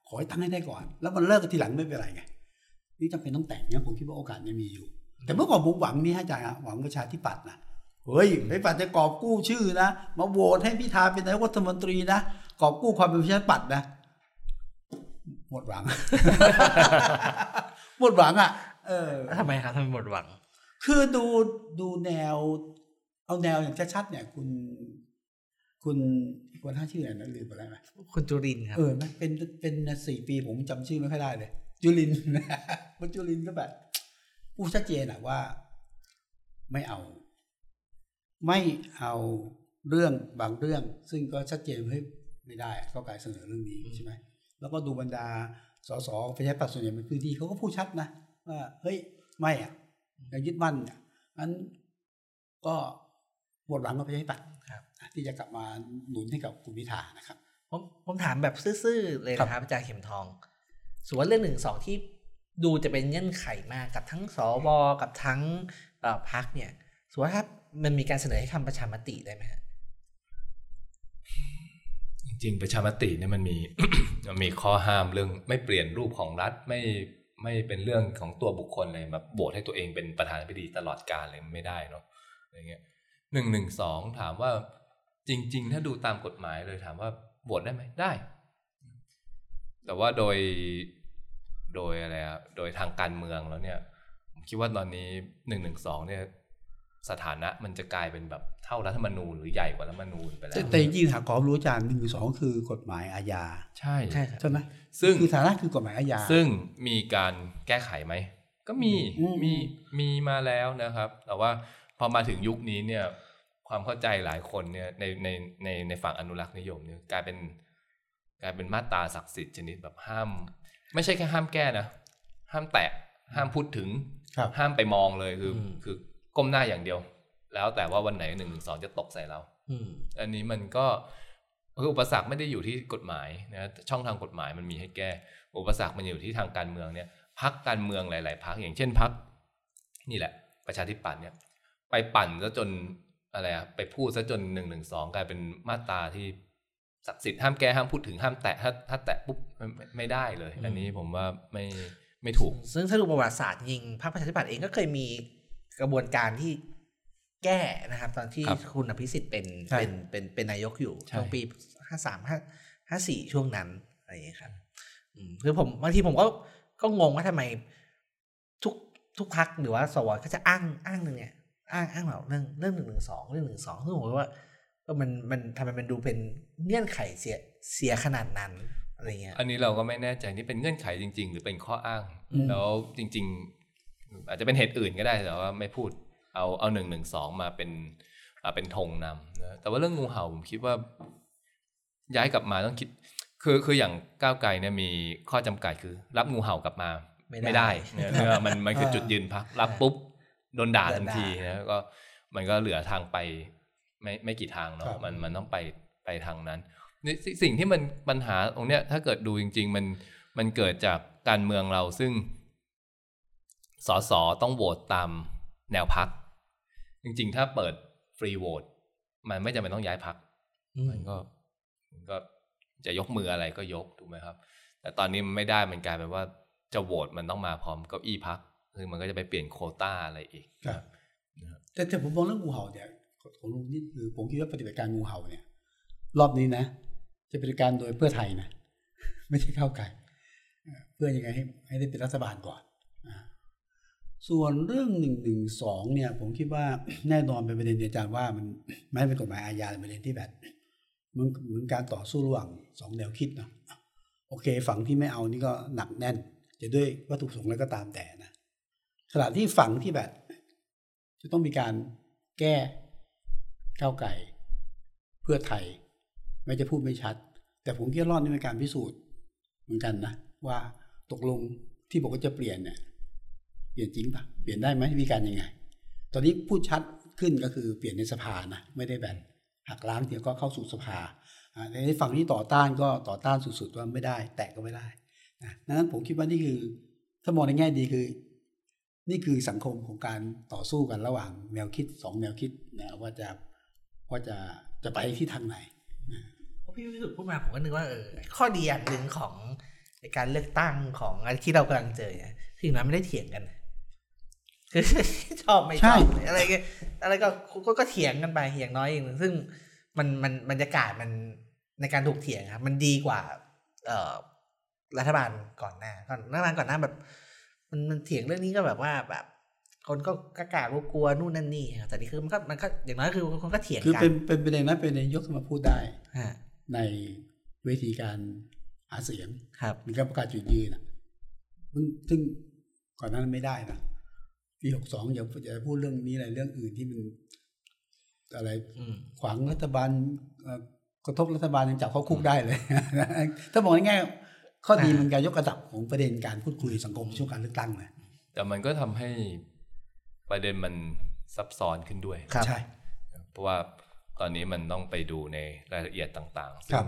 [SPEAKER 2] ขอให้ตั้งให้ได้ก่อน แล้วมันเลิกกันทีหลังไม่เป็นไรไงนี่จำเป็นต้องแต่งเนี่ยผมคิดว่าโอกาสยังมีอยู่ แต่เมื่อก่อนผมหวังนี่ฮะอาจารย์อะหวังประชาธิปัตย์นะเฮ้ยไอ้ปัตย์จะกอบกู้ชื่อนะมาโหวตให้พิธาเป็นนายกรัฐมนตรีนะกอบกู้ความเป็นประชาธิปัตย์นะหมดหวังหมดหวังอะ เออ
[SPEAKER 1] ทำไมครับทำไมหมดหวัง
[SPEAKER 2] คือดูดูแนว เอาแนวอย่างชัดๆเนี่ย คุณ คุณคนท่าชื่ออะไรนะลืมไปแล้วไหม
[SPEAKER 1] คุณจุรินทร์ครับ
[SPEAKER 2] เออไหมเป็นเป็นสี่ปีผมจำชื่อไม่ค่อยได้เลย จุลินทร์คุณจุลินทร์ก็แบบพูดชัดเจนอะว่า ไม่เอา ไม่เอาเรื่องบางเรื่อง ซึ่งก็ชัดเจนเฮ้ยไม่ได้ก็กลายเสนอเรื่องนี้ใช่ไหมแล้วก็ดูบรรดาสสประชาธิปัตย์ส่วนใหญ่เป็นพื้นที่เขาก็พูดชัดนะว่าเฮ้ยไม่อะยังยึดมั่นอะงั้นก็ หมดหวังกับประชาธิปัตย์
[SPEAKER 1] ครับ
[SPEAKER 2] ที่จะกลับมาหนุนให้กับคุณพิธานะครับ
[SPEAKER 1] ผมผมถามแบบซื่อๆเลยนะครับอาจารย์เข็มทองส่วนเรื่องหนึ่งสองที่ดูจะเป็นเงื่อนไขมากกับทั้งสวกับทั้งเอ่อพักเนี่ยส่วนถ้ามันมีการเสนอให้ทำประชามติได้ไหมฮะ
[SPEAKER 3] จริงๆประชามติเนี่ยมันมีมันมีข้อห้ามเรื่องไม่เปลี่ยนรูปของรัฐไม่ไม่เป็นเรื่องของตัวบุคคลเลยแบบโหวตให้ตัวเองเป็นประธานาธิบดีตลอดกาลเลยไม่ได้เนาะอะไรเงี้ย หนึ่งหนึ่งสองถามว่าจริง ๆ ถ้าดูตามกฎหมายเลยถามว่าโหวตได้ไหมได้ แต่ว่าโดยโดยอะไรอะโดยทางการเมืองแล้วเนี่ย ผมคิดว่าตอนนี้หนึ่งหนึ่งสองเนี่ยสถานะมันจะกลายเป็นแบบเท่ารัฐธรรมนูญหรือใหญ่กว่ารัฐธรรมนูญไปแล้ว
[SPEAKER 2] แต่แต่จริงๆหากขอรู้อาจารย์หนึ่งสองคือกฎหมายอาญา
[SPEAKER 3] ใช่
[SPEAKER 1] ใช่ครับ
[SPEAKER 2] ใช่ไหม
[SPEAKER 3] ซึ่ง
[SPEAKER 2] คือฐานะคือกฎหมายอาญา
[SPEAKER 3] ซึ่งมีการแก้ไขไหมก็มี
[SPEAKER 2] อืม
[SPEAKER 3] มีมีมาแล้วนะครับ แต่ว่า พอมาถึงยุคนี้เนี่ย ความเข้าใจหลายคนเนี่ยในในในในฝั่งอนุรักษ์นิยมเนี่ยกลายเป็นกลายเป็นมาตราศักดิ์สิทธิ์ชนิดแบบห้าม ไม่ใช่แค่ห้ามแก้นะ ห้ามแตะห้ามพูดถึง
[SPEAKER 2] ครับ
[SPEAKER 3] ห้ามไปมองเลยคืออ
[SPEAKER 1] ม
[SPEAKER 3] คือก้มหน้าอย่างเดียว แล้วแต่ว่าวันไหนหนึ่งหนึ่งสองจะตกใส่เรา
[SPEAKER 1] อืม
[SPEAKER 3] อันนี้มันก็คืออุปสรรคไม่ได้อยู่ที่กฎหมายนะช่องทางกฎหมายมันมีให้แก้ อุปสรรคมันอยู่ที่ทางการเมืองเนี่ยพักการเมืองหลาย ๆพักอย่างเช่นพักนี่แหละ ประชาธิปัตย์เนี่ย ไปปั่นซะจนอะไรอะไปพูดซะจนหนึ่งหนึ่งสองกลายเป็นมาตราที่ศักดิ์สิทธิ์ห้ามแก้ห้ามพูดถึงห้ามแตะถ้าถ้าแตะปุ๊บไม่ไม่ไม่ได้เลย อันนี้ผมว่าไม่ไม่ถูก
[SPEAKER 1] ซึ่งถ้าดูประวัติศาสตร์จริงพรรคประชาธิปัตย์เองก็เคยมีกระบวนการที่แก้นะครับ ตอนที่
[SPEAKER 3] ครับ
[SPEAKER 1] คุณอภิสิทธิ์เป็น
[SPEAKER 2] ใช่
[SPEAKER 1] เป็นเป็นเป็นนายกอยู่
[SPEAKER 3] ใช่
[SPEAKER 1] ช่วงปีห้าสามห้าห้าสี่ช่วงนั้นอะไรอย่างเงี้ยครับอืมคือผมบางทีผมก็ก็งงว่าทำไมทุกทุกพักหรือว่าสวก็จะอ้างอ้างหนึ่งเนี่ย อ้างอ้างแบบเรื่องเรื่องหนึ่งหนึ่งสองเรื่องหนึ่งสองซึ่งผมว่าเออมันมันทำไมมันดูเป็นเงื่อนไขเสียเสียขนาดนั้นอะไรเงี้ย
[SPEAKER 3] อันนี้เราก็ไม่แน่ใจนี่เป็นเงื่อนไขจริง ๆ หรือเป็นข้ออ้าง
[SPEAKER 2] อืม
[SPEAKER 3] แล้วจริง ๆ อาจจะเป็นเหตุอื่นก็ได้แต่ว่าไม่พูดเอาเอาหนึ่งหนึ่งสองมาเป็นอ่าเป็นธงนำนะแต่ว่าเรื่องงูเห่าผมคิดว่า ย้ายกลับมาต้องคิด คือคืออย่างก้าวไกลเนี่ยมีข้อจำกัดคือ รับงูเห่ากลับมา
[SPEAKER 1] ไม่ได้
[SPEAKER 3] เนี่ยเนื่อมันมันคือจุดยืนพักรับปุ๊บ โดนด่า
[SPEAKER 1] โดนด่า
[SPEAKER 3] ทันทีนะก็มันก็เหลือทางไปไม่ไม่กี่ทาง
[SPEAKER 2] ครั
[SPEAKER 3] เนาะ
[SPEAKER 2] บ
[SPEAKER 3] มันมันต้องไปไปทางนั้นนี่สิสิ่งที่มันปัญหาตรงเนี้ยถ้าเกิดดูจริง ๆ มันมันเกิดจากการเมืองเราซึ่งสสต้องโหวตตามแนวพัก จริง ๆ ถ้าเปิดฟรีโหวตมันไม่จำเป็นต้องย้ายพัก
[SPEAKER 1] อืม
[SPEAKER 3] มันก็มันก็จะยกมืออะไรก็ยกถูกไหมครับ แต่ตอนนี้มันไม่ได้มันกลายเป็นว่าจะโหวตมันต้องมาพร้อมเก้าอี้พัก ซึ่งมันก็จะไปเปลี่ยนโควต้าอะไรอีก
[SPEAKER 2] ครับแต่แต่ผมมองเรื่องงูเห่าเนี่ยของลุงนี่คือผมคิดว่าปฏิบัติการงูเห่าเนี่ย รอบนี้นะ จะเป็นการโดยเพื่อไทยนะ ไม่ใช่เข้าวไก่เอ่อเพื่อยังไงให้ให้ได้เป็นรัฐบาลก่อนอ่าส่วนเรื่องหนึ่งหนึ่งสองเนี่ย ผมคิดว่าแน่นอนเป็นประเด็นที่อาจารย์ว่ามันไม่เป็นกฎหมายอาญาเป็นประเด็นที่แบบเหมือนเหมือนการต่อสู้ระหว่างสองแนวคิดเนาะโอเค ฝั่งที่ไม่เอานี่ก็หนักแน่น จะด้วยวัตถุประสงค์อะไรก็ตามแต่นะ ขณะที่ฝั่งที่แบบ จะต้องมีการแก้ก้าวไก่เพื่อไทย ไม่จะพูดไม่ชัด แต่ผมคิดว่ารอบนี้เป็นการพิสูจน์เหมือนกันนะว่าตกลงที่บอกว่าจะเปลี่ยนเนี่ยเปลี่ยนจริงปะเปลี่ยนได้ไหมวิธีการยังไง ตอนนี้พูดชัดขึ้นก็คือเปลี่ยนในสภานะไม่ได้แบบหักล้างเดี๋ยวก็เข้าสู่สภาในฝั่งที่ต่อต้านก็ต่อต้านสุดๆว่าไม่ได้ แตะก็ไม่ได้นะนั้นผมคิดว่านี่คือ ถ้ามองในแง่ดีคือ นี่คือสังคมของการต่อสู้กันระหว่างแนวคิดสองแนวคิดนะว่าจะว่าจะจะไปที่ทางไหน
[SPEAKER 1] พอพี่วิสุทธ์พูดมาผมก็นึกว่าเออข้อดีอย่างหนึ่งของในการเลือกตั้งของอะไรที่เรากำลังเจอเนี่ยคืออย่างน้อยไม่ได้เถียงกันคือชอบไม่ช
[SPEAKER 2] ใช่
[SPEAKER 1] อบอะไรก็อะไรก็ก็ก็เถียงกันไปอย่างน้อยอย่างหนึ่งซึ่งมันมันบรรยากาศมันในการถกเถียงครับมันดีกว่า เอ่อรัฐบาลก่อนหน้าก่อนรัฐบาลก่อนหน้าแบบ มันมันเถียงเรื่องนี้ก็แบบว่าแบบ คนก็กล้ากกลัวๆนู่นนั่นนี่ครับแต่นี่คือมันก็มันก็อย่างน้อยคือคนก็เถียง
[SPEAKER 2] คือ
[SPEAKER 1] กั
[SPEAKER 2] เป็นเป็นประเด็นนั้นเป็นในยกขึ้นมาพูดได้
[SPEAKER 1] ฮะ
[SPEAKER 2] ในเวทีการหาเสียง
[SPEAKER 1] ครับ
[SPEAKER 2] มีการประกาศจุดยืนอะซึ่งซึ่งก่อนหนานั้นไม่ได้นะปีหกสองอย่าอย่าพูดเรื่องนี้อะไรเรื่องอื่นที่มันอะไร
[SPEAKER 1] อืม
[SPEAKER 2] ขวางรัฐบาลเอ่อกระทบรัฐบาลยังจับเข้าคุกได้เลย ถ้ามองในแง่ ข้อดี
[SPEAKER 1] อ่ามั
[SPEAKER 2] มันการยกระดับของประเด็นการพูดคุยสังคมช่วงการเลือกตั้งเลย
[SPEAKER 3] แต่มันก็ทำให้ประเด็นมันซับซ้อนขึ้นด้วย
[SPEAKER 1] ครับ
[SPEAKER 2] ใช่
[SPEAKER 3] เพราะว่าตอนนี้มันต้องไปดูในรายละเอียดต่างๆ
[SPEAKER 2] ครั
[SPEAKER 3] ซึ่
[SPEAKER 2] บ
[SPEAKER 3] ง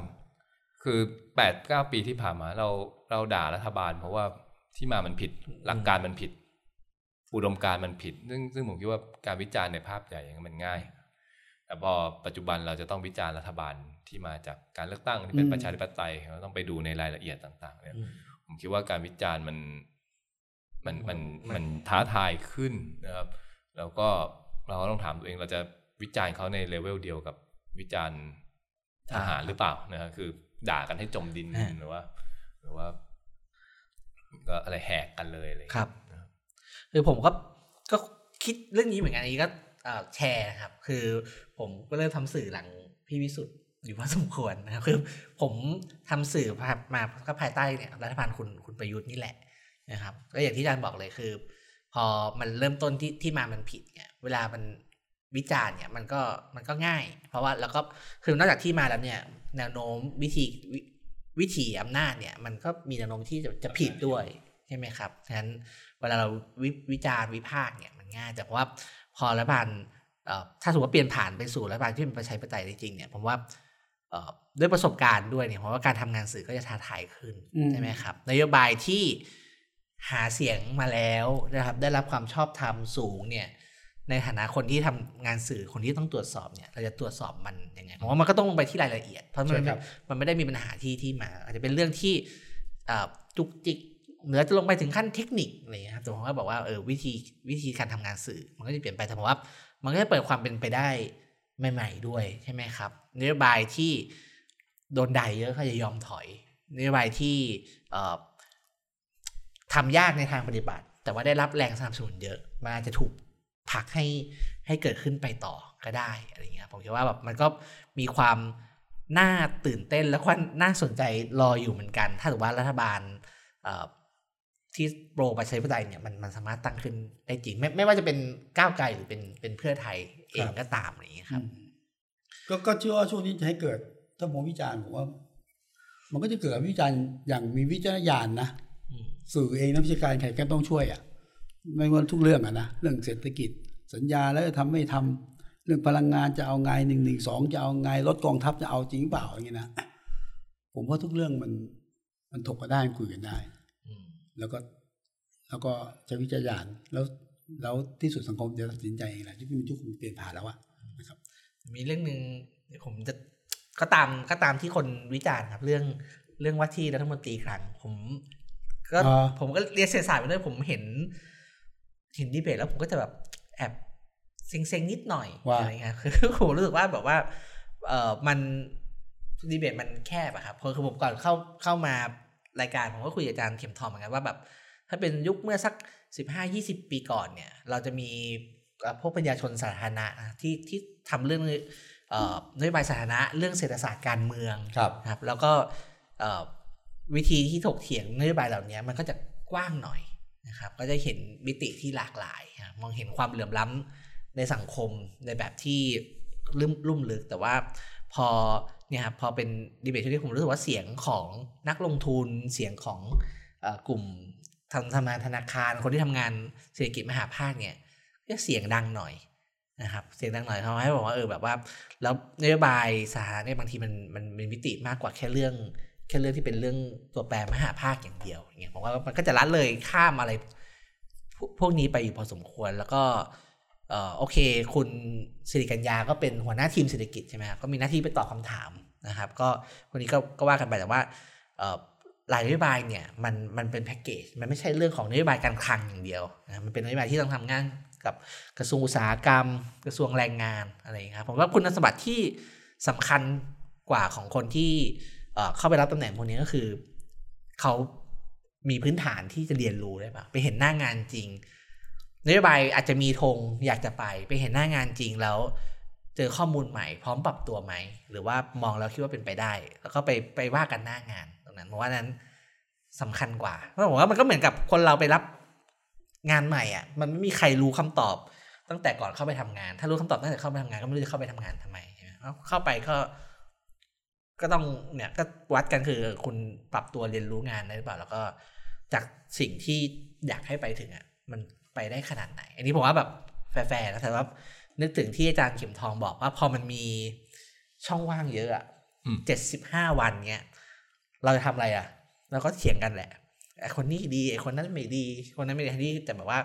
[SPEAKER 3] คือแปดเก้าปีที่ผ่านมาเราเราด่ารัฐบาล เพราะว่าที่มามันผิดหลักการมันผิด อุดมการณ์มันผิด ซึ่งซึ่งผมคิดว่าการวิจารณ์ในภาพใหญ่อย่างนั้นมันง่าย แต่พอปัจจุบันเราจะต้องวิจารณ์รัฐบาลที่มาจากการเลือกตั้งที่เป็น
[SPEAKER 2] อืม
[SPEAKER 3] ประชาธิปไตยเราต้องไปดูในรายละเอียดต่าง ๆ เนี่ย
[SPEAKER 1] อืม
[SPEAKER 3] ผมคิดว่าการวิจารณ์มันมันมัน
[SPEAKER 1] มัน
[SPEAKER 3] มันท้าทายขึ้นนะครับ แล้วก็เราก็ต้องถามตัวเองเราจะวิจารณ์เขาในเลเวลเดียวกับวิจารณ์ทหารหรือเปล่านะครับคือ ด่ากันให้จมดิน
[SPEAKER 1] อ่า
[SPEAKER 3] หรือว่า หรือว่า ก็อะไรแหกกันเลยอะไรอย่าง
[SPEAKER 1] ครั
[SPEAKER 3] เงี้
[SPEAKER 1] บ
[SPEAKER 3] นะครับ
[SPEAKER 1] คือผมก็ก็คิดเรื่องนี้เหมือนกันอันนี้ก็เอ่อ แชร์ครับ คือผมก็เริ่มทำสื่อหลังพี่วิสุทธ์อยู่พอสมควรนะครับคือผมทำสื่อมาก็ภายใต้เนี่ยรัฐบาลคุณคุณประยุทธ์นี่แหละนะครับก็อย่างที่อาจารย์บอกเลยคือ พอมันเริ่มต้นที่ที่มามันผิดเนี่ยเวลามันวิจารณ์เนี่ยมันก็มันก็ง่าย เพราะว่าแล้วก็คือนอกจากที่มาแล้วเนี่ย แนวโน้มวิธีวิวิถีอำนาจเนี่ย มันก็มีแนวโน้มที่จะจะผิดด้วยใช่ไหมครับฉะนั้นเวลาเราวิวิจารณ์วิพากษ์เนี่ยมันง่ายแต่ว่า พอรัฐบาลเอ่อถ้าสมมติว่าเปลี่ยนผ่านไปสู่รัฐบาลที่เป็นประชาธิปไตยจริงๆเนี่ยผมว่าเอ่อด้วยประสบการณ์ด้วยเนี่ยเพราะว่าการทำงานสื่อก็จะท้าทายขึ้น
[SPEAKER 2] อืม
[SPEAKER 1] ใช่ไหมครับนโยบายที่หาเสียงมาแล้วนะครับ ได้รับความชอบธรรมสูงเนี่ย ในฐานะคนที่ทำงานสื่อคนที่ต้องตรวจสอบเนี่ย เราจะตรวจสอบมันยังไงผมว่ามันก็ต้องลงไปที่รายละเอียด เพราะมัน
[SPEAKER 2] ใช่ค
[SPEAKER 1] ไม่
[SPEAKER 2] รับ
[SPEAKER 1] มันไม่ได้มีปัญหาที่ที่มา อาจจะเป็นเรื่องที่เอ่อจุกจิก เหนือจะลงไปถึงขั้นเทคนิคอะไรอย่างเงี้ยครับแต่ผมก็บอกว่าเออวิธีวิธีการทำงานสื่อ มันก็จะเปลี่ยนไปแต่ผมว่า มันก็จะเปิดความเป็นไปได้ใหม่ ๆ ด้วยใช่ไหมครับนโยบายที่โดนด่าเยอะก็จะยอมถอยนโยบายที่เอ่อทำยากในทางปฏิบัติ แต่ว่าได้รับแรงสนับสนุนเยอะมันอาจจะถูกผลักให้ให้เกิดขึ้นไปต่อก็ได้อะไรเงี้ยผมคิดว่าแบบมันก็มีความน่าตื่นเต้นและก็น่าสนใจรออยู่เหมือนกัน ถ้าถือว่ารัฐบาลเอ่อ ที่โปรประชาธิปไตยเนี่ยมันมันสามารถตั้งขึ้นได้จริง ไม่ไม่ว่าจะเป็นก้าวไกลหรือเป็นเป็นเพื่อไทยเองก็ตามอะไรอย่างเงี้ยครับ
[SPEAKER 2] อืมก็ก็เชื่อว่าช่วงนี้จะให้เกิดถ้ามองวิจารณ์ผมว่า มันก็จะเกิดวิจารณ์อย่างมีวิจารณญาณนะ
[SPEAKER 1] อืม
[SPEAKER 2] สื่อเองนักวิชาการใครก็ต้องช่วยอะไม่ว่าทุกเรื่องอะนะเรื่องเศรษฐกิจ สัญญาแล้วจะทำไม่ทำเรื่องพลังงานจะเอาไงหนึ่งหนึ่งสองจะเอาไงรถกองทัพจะเอาจริงเปล่าอย่างนี้นะผมว่าทุกเรื่องมันมันถกกันได้คุยกันได้
[SPEAKER 1] อืม
[SPEAKER 2] แล้วก็แล้วก็ใช้วิจารณญาณแล้วแล้วที่สุดสังคมจะตัดสินใจเองแหละที่มันยุคมันเปลี่ยนผ่านแล้วอะนะครับ
[SPEAKER 1] มีเรื่องหนึ่งผมจะก็ตามก็ตามที่คนวิจารณ์ครับ เรื่องเรื่องว่าที่รัฐมนตรีครั้งผมก็
[SPEAKER 2] อ่า
[SPEAKER 1] ผมก็เรียนเศรษฐศาสตร์ไปด้วยผมเห็นเห็นดีเบตแล้วผมก็จะแบบแอบเซ็งๆนิดหน่อย
[SPEAKER 2] ว่า
[SPEAKER 1] อะไรเงี้ยคือผมรู้สึกว่าแบบว่า เออมันดีเบตมันแคบอะครับเพราะคือผมก่อนเข้าเข้ามา รายการผมก็คุยกับอาจารย์เข็มทองเหมือนกันว่าแบบถ้าเป็นยุคเมื่อสักสิบห้ายี่สิบปีก่อนเนี่ย เราจะมีเอ่อพวกปัญญาชนสาธารณะนะที่ที่ทำเรื่องเอ่อนโยบายสาธารณะเรื่องเศรษฐศาสตร์การเมือง
[SPEAKER 2] ครับ
[SPEAKER 1] นะครับ แล้วก็เอ่อวิธีที่ถกเถียงนโยบายเหล่านี้มันก็จะกว้างหน่อยนะครับ ก็จะเห็นมิติที่หลากหลายนะมองเห็นความเหลื่อมล้ำในสังคมในแบบที่ลุ่มลุ่มลึก แต่ว่าพอ เนี่ยครับพอเป็นดีเบตที่ผมรู้สึกว่าเสียงของนักลงทุนเสียงของอกลุ่มทำทำงานธนาคารคนที่ทำงานเศรษฐกิจมหาภาคเนี่ยก็เสียงดังหน่อยนะครับเสียงดังหน่อยทำให้บอกว่าเออแบบว่า แล้วนโยบายสาธารณะเนี่ยบางทีมันมันมีมิติมากกว่าแค่เรื่อง แค่เรื่องที่เป็นเรื่องตัวแปรมหาภาคอย่างเดียวอย่างเงี้ยผมว่ามันก็จะละเลยข้ามอะไร พวกนี้ไปอยู่พอสมควรแล้วก็ เออโอเค คุณสิริกัญญาก็เป็นหัวหน้าทีมเศรษฐกิจใช่ไหมครับก็มีหน้าที่ไปตอบคำถามนะครับ ก็คนนี้ก็ก็ว่ากันไปแต่ว่าเอ่อรายนโยบายเนี่ยมันมันเป็นแพ็กเกจมันไม่ใช่เรื่องของนโยบายการคลังอย่างเดียวนะมันเป็นนโยบายที่ต้องทำงานกับกระทรวงอุตสาหกรรม กระทรวงแรงงานอะไรอย่างเงี้ยครับผมว่าคุณสมบัติที่สำคัญกว่าของคนที่เข้าไปรับตำแหน่งพวกนี้ก็คือ เขามีพื้นฐานที่จะเรียนรู้ได้ปะไปเห็นหน้างานจริง นโยบายอาจจะมีธงอยากจะไปไปเห็นหน้างานจริงแล้ว เจอข้อมูลใหม่ พร้อมปรับตัวไหมหรือว่ามองแล้วคิดว่าเป็นไปได้ แล้วก็ไปไปว่ากันหน้างานตรงนั้นเพราะว่านั้นสำคัญกว่าเพราะผมว่ามันก็เหมือนกับคนเราไปรับงานใหม่อะ มันไม่มีใครรู้คำตอบ ตั้งแต่ก่อนเข้าไปทำงาน ถ้ารู้คำตอบตั้งแต่เข้าไปทำงานก็ไม่รู้จะเข้าไปทำงานทำไมใช่ไมเพราะเข้าไปก็ก็ต้องเนี่ยก็วัดกันคือคุณปรับตัวเรียนรู้งานได้หรือเปล่า แล้วก็จากสิ่งที่อยากให้ไปถึงอะ มัน ไปได้ขนาดไหน อันนี้ผมว่าแบบแฟร์ๆนะแต่ว่านึกถึงที่อาจารย์เข็มทองบอกว่าพอมันมีช่องว่างเยอะอะ
[SPEAKER 3] อืม
[SPEAKER 1] เจ็ดสิบห้าวันเนี้ยเราจะทำอะไรอะเราก็เถียงกันแหละไอคนนี้ดีไอคนนั้นไม่ดี คนนั้นไม่ดีที่แต่แบบว่า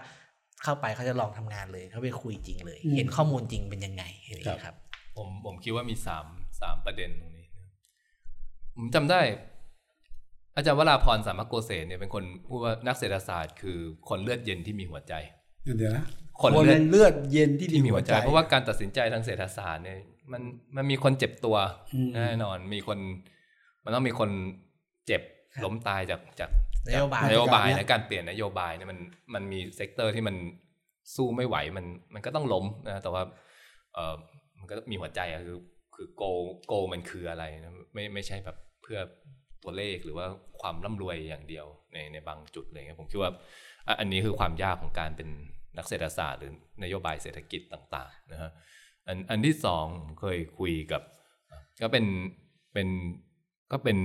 [SPEAKER 1] เข้าไปเขาจะลองทำงานเลยเขาไปคุยจริงเลย
[SPEAKER 2] อืม
[SPEAKER 1] เห็นข้อมูลจริงเป็นยังไงอะไรอย่างเงี้ยครับ
[SPEAKER 3] ผมผมคิดว่ามีสามสามประเด็นตรงนี้นะผมจำได้ อาจารย์วรากรณ์สามโกเศศเนี่ยเป็นคนพูดว่านักเศรษฐศาสตร์คือคนเลือดเย็นที่มีหัวใจ
[SPEAKER 2] เดี๋ยวนะ
[SPEAKER 3] คน
[SPEAKER 2] คน
[SPEAKER 3] เลือด
[SPEAKER 2] เลือดเย็นที่
[SPEAKER 3] ที่มีหัวใจ เพราะว่า
[SPEAKER 2] ใจ
[SPEAKER 3] การตัดสินใจทางเศรษฐศาสตร์เนี่ยมันมันมีคนเจ็บตัว
[SPEAKER 2] อืม
[SPEAKER 3] แน่นอนมีคน มันต้องมีคนเจ็บ
[SPEAKER 1] ครับ
[SPEAKER 3] ล้มตายจากจาก
[SPEAKER 1] นโยบาย
[SPEAKER 3] นโยบาย
[SPEAKER 2] จากการ
[SPEAKER 3] และการเปลี่ยนนโยบายเนี่ยมันมันมี sector ที่มันสู้ไม่ไหวมันมันก็ต้องล้มนะแต่ว่าเออมันก็มีหัวใจอะคือคือโกโกมันคืออะไรนะไม่ไม่ใช่แบบเพื่อ ตัวเลขหรือว่าความร่ำรวยอย่างเดียวในในบางจุดอะไรเงี้ยผมคิดว่าอันนี้คือความยากของการเป็นนักเศรษฐศาสตร์หรือนโยบายเศรษฐกิจต่างๆนะฮะอันอันที่สองเคยคุยกับ ก็เป็นเป็นก็เป็น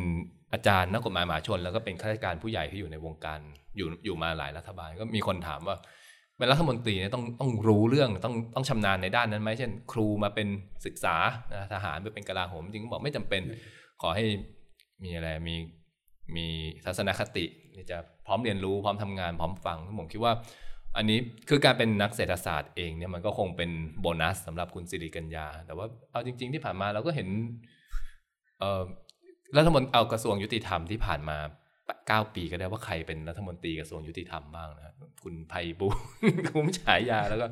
[SPEAKER 3] อาจารย์นักกฎหมายมหาชน แล้วก็เป็นข้าราชการผู้ใหญ่ที่อยู่ในวงการอยู่อยู่มาหลายรัฐบาล ก็มีคนถามว่าเป็นรัฐมนตรีเนี่ยต้องต้องรู้เรื่องต้องต้องชำนาญในด้านนั้นไหมเช่น ครูมาเป็นศึกษาทหารไปเป็นกลาโหมจริงๆบอกไม่จำเป็นขอให้ มีอะไรมีมีทัศนคติที่จะพร้อมเรียนรู้พร้อมทำงานพร้อมฟังผมคิดว่า อันนี้คือการเป็นนักเศรษฐศาสตร์เองเนี่ยมันก็คงเป็นโบนัสสำหรับคุณสิริกัญญา แต่ว่าเอาจริง ๆ ที่ผ่านมาเราก็เห็นเอ่อรัฐมนตรีเอากระทรวงยุติธรรมที่ผ่านมาเก้าปีก็ได้ว่าใครเป็นรัฐมนตรีกระทรวงยุติธรรมบ้างนะครับคุณไพบูลย์คุ้มฉายาแล้วก็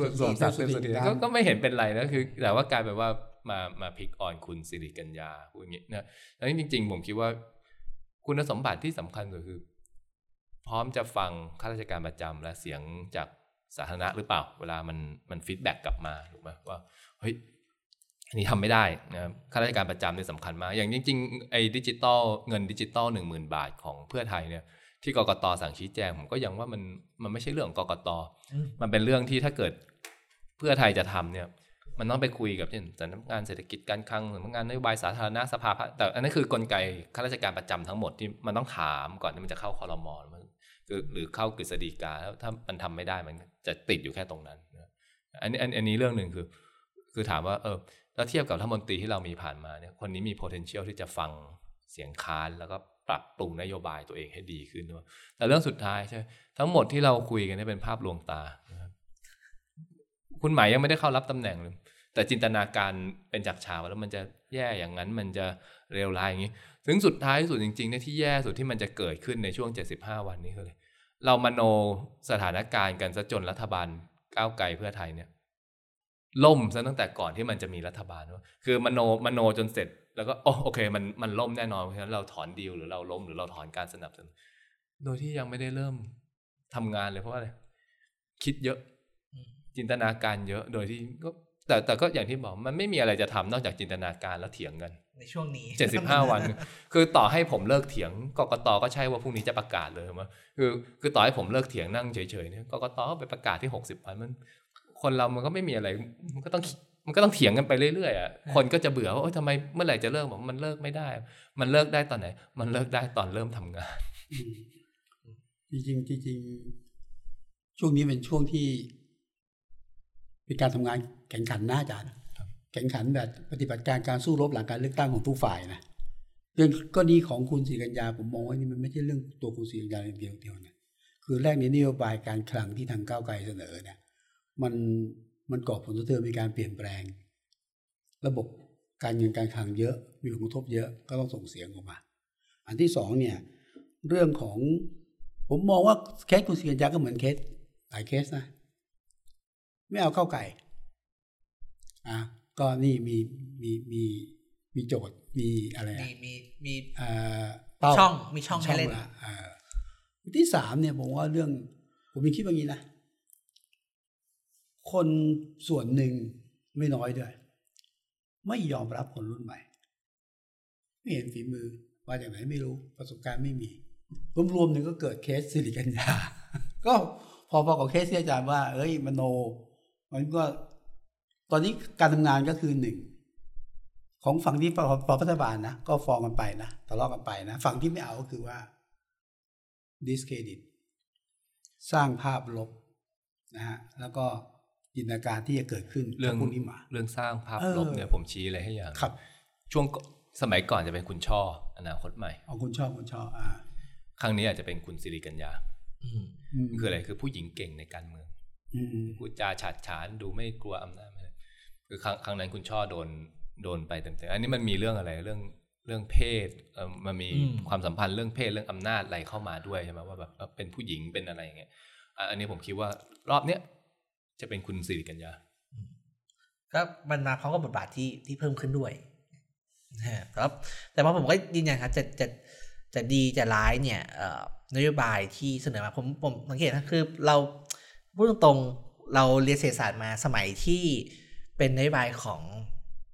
[SPEAKER 3] คุณสมศักดิ์เทพสุทินก็ก็ไม่เห็นเป็นไรนะคือ แต่ว่ากลายเป็นว่า มามา pick on คุณสิริกัญญาพูดอย่างนี้นะแล้วจริง ๆ ผมคิดว่า คุณสมบัติที่สำคัญก็คือ พร้อมจะฟังข้าราชการประจำและเสียงจากสาธารณะหรือเปล่า เวลามันมัน feedback กลับมาถูกไหมว่าเฮ้ยอันนี้ทำไม่ได้นะครับข้าราชการประจำเนี่ยสำคัญมาก อย่างจริงๆไอ้ดิจิตอลเงินดิจิตอลหนึ่งหมื่นบาทของเพื่อไทยเนี่ยที่กกตสั่งชี้แจงผมก็ยังว่ามันมันไม่ใช่เรื่องของกกต
[SPEAKER 1] อืม
[SPEAKER 3] มันเป็นเรื่องที่ถ้าเกิดเพื่อไทยจะทำเนี่ย มันต้องไปคุยกับเช่นสำนักงานเศรษฐกิจการคลังสำนักงานนโยบายสาธารณะสภาแต่อันนั้นคือกลไกข้าราชการประจำทั้งหมดที่มันต้องถามก่อนที่มันจะเข้าคอรมอมันคือหรือเข้ากฤษฎีกาถ้ามันทำไม่ได้มันจะติดอยู่แค่ตรงนั้นอันนี้อันนี้เรื่องหนึ่งคือ คือถามว่าเออแล้วเทียบกับรัฐมนตรีที่เรามีผ่านมาเนี่ยคนนี้มี potential ที่จะฟังเสียงค้านแล้วก็ปรับปรุงนโยบายตัวเองให้ดีขึ้นด้วยแต่เรื่องสุดท้ายใช่ ทั้งหมดที่เราคุยกันนี่เป็นภาพลวงตานะครับคุณหมายยังไม่ได้เข้ารับตำแหน่งเลย แต่จินตนาการเป็นจากฉากแล้วมันจะแย่อย่างนั้นมันจะเร็วร้ายอย่างนี้ ถึงสุดท้ายสุดจริงๆเนี่ยที่แย่สุดที่มันจะเกิดขึ้นในช่วง 75 วันนี้คือเรามโนสถานการณ์กันซะจนรัฐบาลก้าวไกลเพื่อไทยเนี่ยล่มซะตั้งแต่ก่อนที่มันจะมีรัฐบาลว่าคือมโนมโนจนเสร็จ แล้วก็โอโอเค มันมันล่มแน่นอนเพราะฉะนั้นเราถอนดีลหรือเราล้มหรือเราถอนการสนับสนุนโดยที่ยังไม่ได้เริ่มทำงานเลยเพราะว่าอะไรคิดเยอะ จินตนาการเยอะโดยที่ก็ แต่แต่ก็อย่างที่บอกมันไม่มีอะไรจะทำนอกจากจินตนาการแล้วเถียงกัน
[SPEAKER 1] ในช่วงนี้
[SPEAKER 3] เจ็ดสิบห้าวัน คือต่อให้ผมเลิกเถียงกกตก็ใช่ว่าพรุ่งนี้จะประกาศเลยมั้ยคือคือต่อให้ผมเลิกเถียงนั่งเฉยๆเนี่ยกกตก็ไปประกาศที่หกสิบวันมันคนเรามันก็ไม่มีอะไรมันก็ต้องมันก็ต้องเถียงกันไปเรื่อยๆอะคนก็จะเบื่อว่าโอ๊ยทำไมเมื่อไหร่จะเลิกบอกมันเลิกไม่ได้ มันเลิกได้ตอนไหน มันเลิกได้ตอนเริ่มทำงาน
[SPEAKER 2] จริงๆจริงๆช่วงนี้เป็นช่วงที่ เป็นการทำงานแข่งขันหน้าอาจารย์แข่งขันแบบปฏิบัติการการสู้รบหลังการเลือกตั้งของทุกฝ่ายนะเรื่องกรณีของคุณศรีกัญญาผมมองว่านี่มันไม่ใช่เรื่องตัวคุณศรีกัญญาเดียวเดียวนะคือแรกนี้นโยบายการคลังที่ทางก้าวไกลเสนอเนี่ยมันมันก่อผลกระทบมีการเปลี่ยนแปลง ระบบการเงินการคลังเยอะมีผลกระทบเยอะก็ต้องส่งเสียงออกมา อันที่สองเนี่ยเรื่องของผมมองว่าเคสคุณศรีกัญญาก็เหมือนเคสหลายเคสนะ ไม่เอาเข้าไก่อะก็นี่มีมีมีมีโจทย์มีอะไร
[SPEAKER 1] มี
[SPEAKER 2] อะ
[SPEAKER 1] มีมี
[SPEAKER 2] เอ่อเป้า
[SPEAKER 1] ช่องมีช่องให้เล่น
[SPEAKER 2] ละเอ่อที่สามเนี่ยผมว่าเรื่อง ผมมีคิดว่างี้นะ คนส่วนหนึ่งไม่น้อยด้วยไม่ยอมรับคนรุ่นใหม่ ไม่เห็นฝีมือมาจากไหนไม่รู้ประสบการณ์ไม่มีรวมๆหนึ่งก็เกิดเคสสิริกัญญาก็พอพอกับเคสที่อาจารย์ว่า เอ้ยมโน มันก็ตอนนี้การทำงานก็คือหนึ่งของฝั่งที่พอรัฐบาลนะก็ฟ้องกันไปนะทะเลาะกันไปนะฝั่งที่ไม่เอาก็คือว่า discredit สร้างภาพลบนะฮะแล้วก็จินตนาการที่จะเกิดขึ้น
[SPEAKER 3] เรื่อง
[SPEAKER 2] พวกนี้มา
[SPEAKER 3] เรื่องสร้างภาพลบเนี่ยผมชี้อะไรให้อย่าง
[SPEAKER 2] ครับ
[SPEAKER 3] ช่วงสมัยก่อนจะเป็นคุณช่ออนาคตใหม่
[SPEAKER 2] เอาคุณช่อคุณชออ่า
[SPEAKER 3] ครั้งนี้อาจจะเป็นคุณสิริกัญญา
[SPEAKER 1] อืม
[SPEAKER 3] คืออะไรคือผู้หญิงเก่งในการเมือง พูดจาฉาดฉานดูไม่กลัวอำนาจไม่ได้คือครั้งครั้งนั้นคุณช่อโดนโดนไปเต็มๆอันนี้มันมีเรื่องอะไรเรื่องเรื่องเพศเออมันมีความสัมพันธ์เรื่องเพศเรื่องอำนาจอะไรเข้ามาด้วยใช่ไหมว่าแบบเออเป็นผู้หญิงเป็นอะไรอย่างเงี้ยอะอันนี้ผมคิดว่ารอบเนี้ยจะเป็นคุณสิริกัญญา
[SPEAKER 1] ก็มันมาพร้อมกับบทบาทที่ที่เพิ่มขึ้นด้วยนะฮะครับ แต่ว่าผมก็ยืนยันครับจะจะจะดีจะร้ายเนี่ยเอ่อนโยบายที่เสนอมาผมผมสังเกตนะคือเรา พูดตรงๆเราเรียนเศรษฐศาสตร์มาสมัยที่เป็นนโยบายของ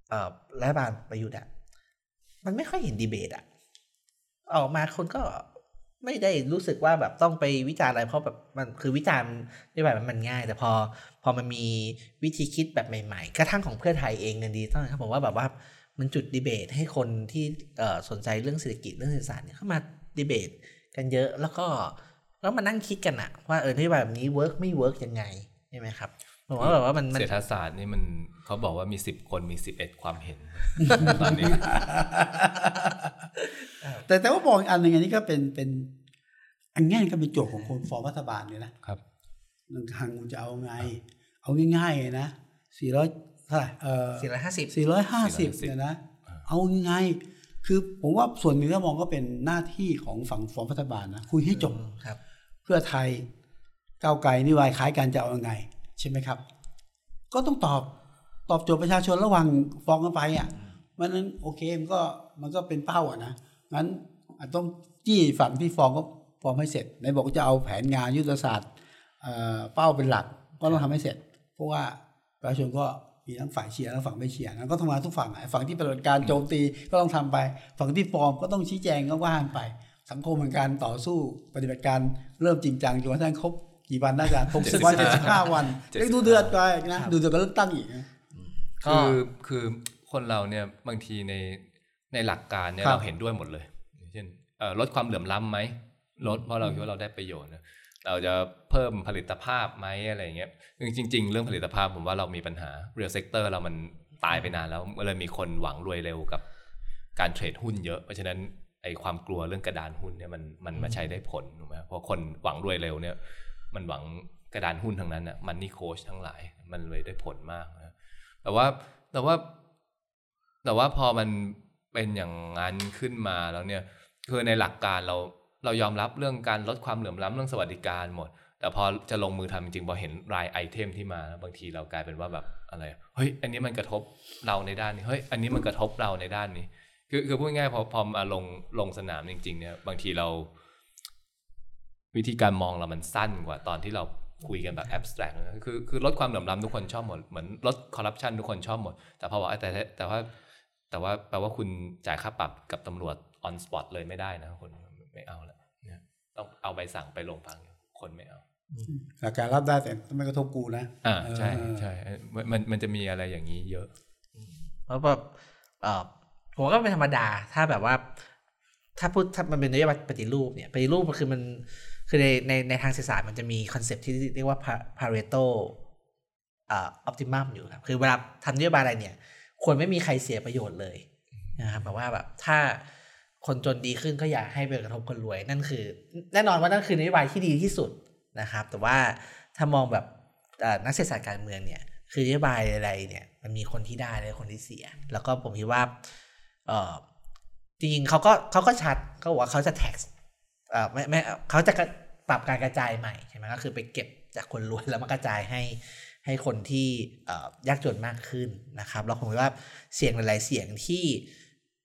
[SPEAKER 1] เอ่อรัฐบาลประยุทธ์อะมันไม่ค่อยเห็นดีเบตอะออกมาคนก็ไม่ได้รู้สึกว่าแบบต้องไปวิจารณ์อะไรเพราะแบบมันคือวิจารณ์นโยบายมันง่าย แต่พอพอมันมีวิธีคิดแบบใหม่ๆ กระทั่งของเพื่อไทยเองเงินดีต้องครับผมว่าแบบว่ามันจุดดีเบตให้คนที่เอ่อสนใจเรื่องเศรษฐกิจเรื่องเศรษฐศาสตร์เนี่ยเข้ามาดีเบตกันเยอะแล้วก็ แล้วมานั่งคิดกันอะว่าเออนโยบายแบบนี้ work ไม่ work ยังไงใช่ไหมครับผมว่าแบบว่ามันมัน
[SPEAKER 3] เศรษฐศาสตร์นี่มันเขาบอกว่ามีสิบคนมีสิบเอ็ดความเห็น ตอนนี้
[SPEAKER 2] แต่แต่ว่าบอกอีกอันหนึ่งอันนี้ก็เป็นเป็นอันง่ายก็เป็นโจทย์ของคนฟอร์มรัฐบาลเนี่ยนะครับหนึ่งทางคุณจะเอาไง เอาง่ายๆเลยนะสี่ร้อยเท่าไหร่เออ
[SPEAKER 1] สี่ร้อยห้าสิบ
[SPEAKER 2] สี่ร้อยห้าสิบเนี่ยนะ เอาไง คือผมว่าส่วนหนึ่งก็มองก็เป็นหน้าที่ของฝั่งฟอร์มรัฐบาลนะคุยให้จบ
[SPEAKER 1] ครับ
[SPEAKER 2] เพื่อไทยก้าวไกลนิวายคล้ายกันจะเอายังไง ใช่ไหมครับ ก็ต้องตอบตอบโจทย์ประชาชนระหว่างฟ้องกันไปอะมันนั้นโอเคมันก็มันก็เป็นเป้าอะนะงั้นอาจต้องจี้ฝั่งที่ฟ้องก็ฟ้องให้เสร็จไหนบอกจะเอาแผนงานยุทธศาสตร์เอ่อเป้าเป็นหลักก็ต้องทำให้เสร็จ เพราะว่าประชาชนก็มีทั้งฝ่ายเชียร์และฝั่งไม่เชียร์นะก็ทำงานทุกฝั่งอะฝั่งที่ปฏิบัติการโจมตีก็ต้องทำไป ฝั่งที่ฟ้อร์มก็ต้องชี้แจงก็ว่ากันไป สังคมเหมือนการต่อสู้ปฏิบัติการเริ่มจริงจังจนกระทั่งครบกี่วันน่าจะหกสิบวันเจ็ดสิบห้าวัน
[SPEAKER 3] 75
[SPEAKER 2] ยังดูเดือดไปนะดูเดือดก็เลือกตั้งอีกนะ
[SPEAKER 1] ก็
[SPEAKER 3] คือคือคนเราเนี่ยบางทีในในหลักการเนี่ย
[SPEAKER 2] ครับ
[SPEAKER 3] เราเห็นด้วยหมดเลยอย่างเช่นเอ่อลดความเหลื่อมล้ำไหมลดเพราะเราคิดว่าเราได้ประโยชน์นะเราจะเพิ่มผลิตภาพไหมอะไรอย่างเงี้ยจริง ๆ เรื่องผลิตภาพผมว่าเรามีปัญหา real sector เรามันตายไปนานแล้วก็เลยมีคนหวังรวยเร็วกับการ trade หุ้นเยอะ เพราะฉะนั้น ไอความกลัวเรื่องกระดานหุ้นเนี่ยมันมันมาใช้ได้ผลถูกไหมเพราะคนหวังรวยเร็วเนี่ย มันหวังกระดานหุ้นทั้งนั้นอะ money coach ทั้งหลาย มันเลยได้ผลมากนะแต่ว่าแต่ว่า แต่ว่าพอมันเป็นอย่างนั้นขึ้นมาแล้วเนี่ย คือในหลักการเราเรายอมรับเรื่องการลดความเหลื่อมล้ำเรื่องสวัสดิการหมด แต่พอจะลงมือทำจริงๆพอเห็นราย item ที่มาแล้วบางทีเรากลายเป็นว่าแบบอะไรเฮ้ยอันนี้มันกระทบเราในด้านนี้เฮ้ยอันนี้มันกระทบเราในด้านนี้ คือคือพูดง่ายๆพอพอมาลงลงสนามจริง ๆ เนี่ย บางทีเรา วิธีการมองเรามันสั้นกว่าตอนที่เราคุยกันแบบ abstract คือคือลดความเหลื่อมล้ำทุกคนชอบหมด เหมือนลดคอร์รัปชันทุกคนชอบหมด แต่พอบอกแต่แต่แต่ว่า แต่ว่าแปลว่าคุณจ่ายค่าปรับกับตำรวจ on spot เลยไม่ได้นะคนไม่เอาละเนี่ยต้องเอาใบสั่งไปโรงพักคนไม่เอา
[SPEAKER 2] หลักการรับได้แต่ไม่กระทบกูนะ
[SPEAKER 3] อ่าใช่
[SPEAKER 2] เออ
[SPEAKER 3] ใช่มันมันมันจะมีอะไรอย่างนี้เยอะ
[SPEAKER 1] เพราะแบบเออ ผมก็เป็นธรรมดา ถ้าแบบว่า ถ้าพูดถ้ามันเป็นนโยบายปฏิรูปเนี่ยปฏิรูปมันคือมันคือในในในทางเศรษฐศาสตร์มันจะมี concept ที่เรียกว่า Pareto ออ optimum อยู่ครับ คือเวลาทำนโยบายอะไรเนี่ย ควรไม่มีใครเสียประโยชน์เลยนะครับแบบว่าแบบถ้าคนจนดีขึ้นก็อย่าให้ไปกระทบคนรวย นั่นคือ แน่นอนว่านั่นคือนโยบายที่ดีที่สุดนะครับ แต่ว่าถ้ามองแบบนักเศรษฐศาสตร์การเมืองเนี่ย คือนโยบายอะไรเนี่ย มันมีคนที่ได้และคนที่เสีย แล้วก็ผมคิดว่า จริงเขาก็เขาก็ชัดเขาบอกว่าเขาจะ tax เออไม่ไม่เขาจะปรับการกระจายใหม่ใช่ไหมก็คือไปเก็บจากคนรวยแล้วมากระจายให้ให้คนที่ยากจนมากขึ้นนะครับแล้วผมคิดว่าเสียงหลาย ๆ เสียงที่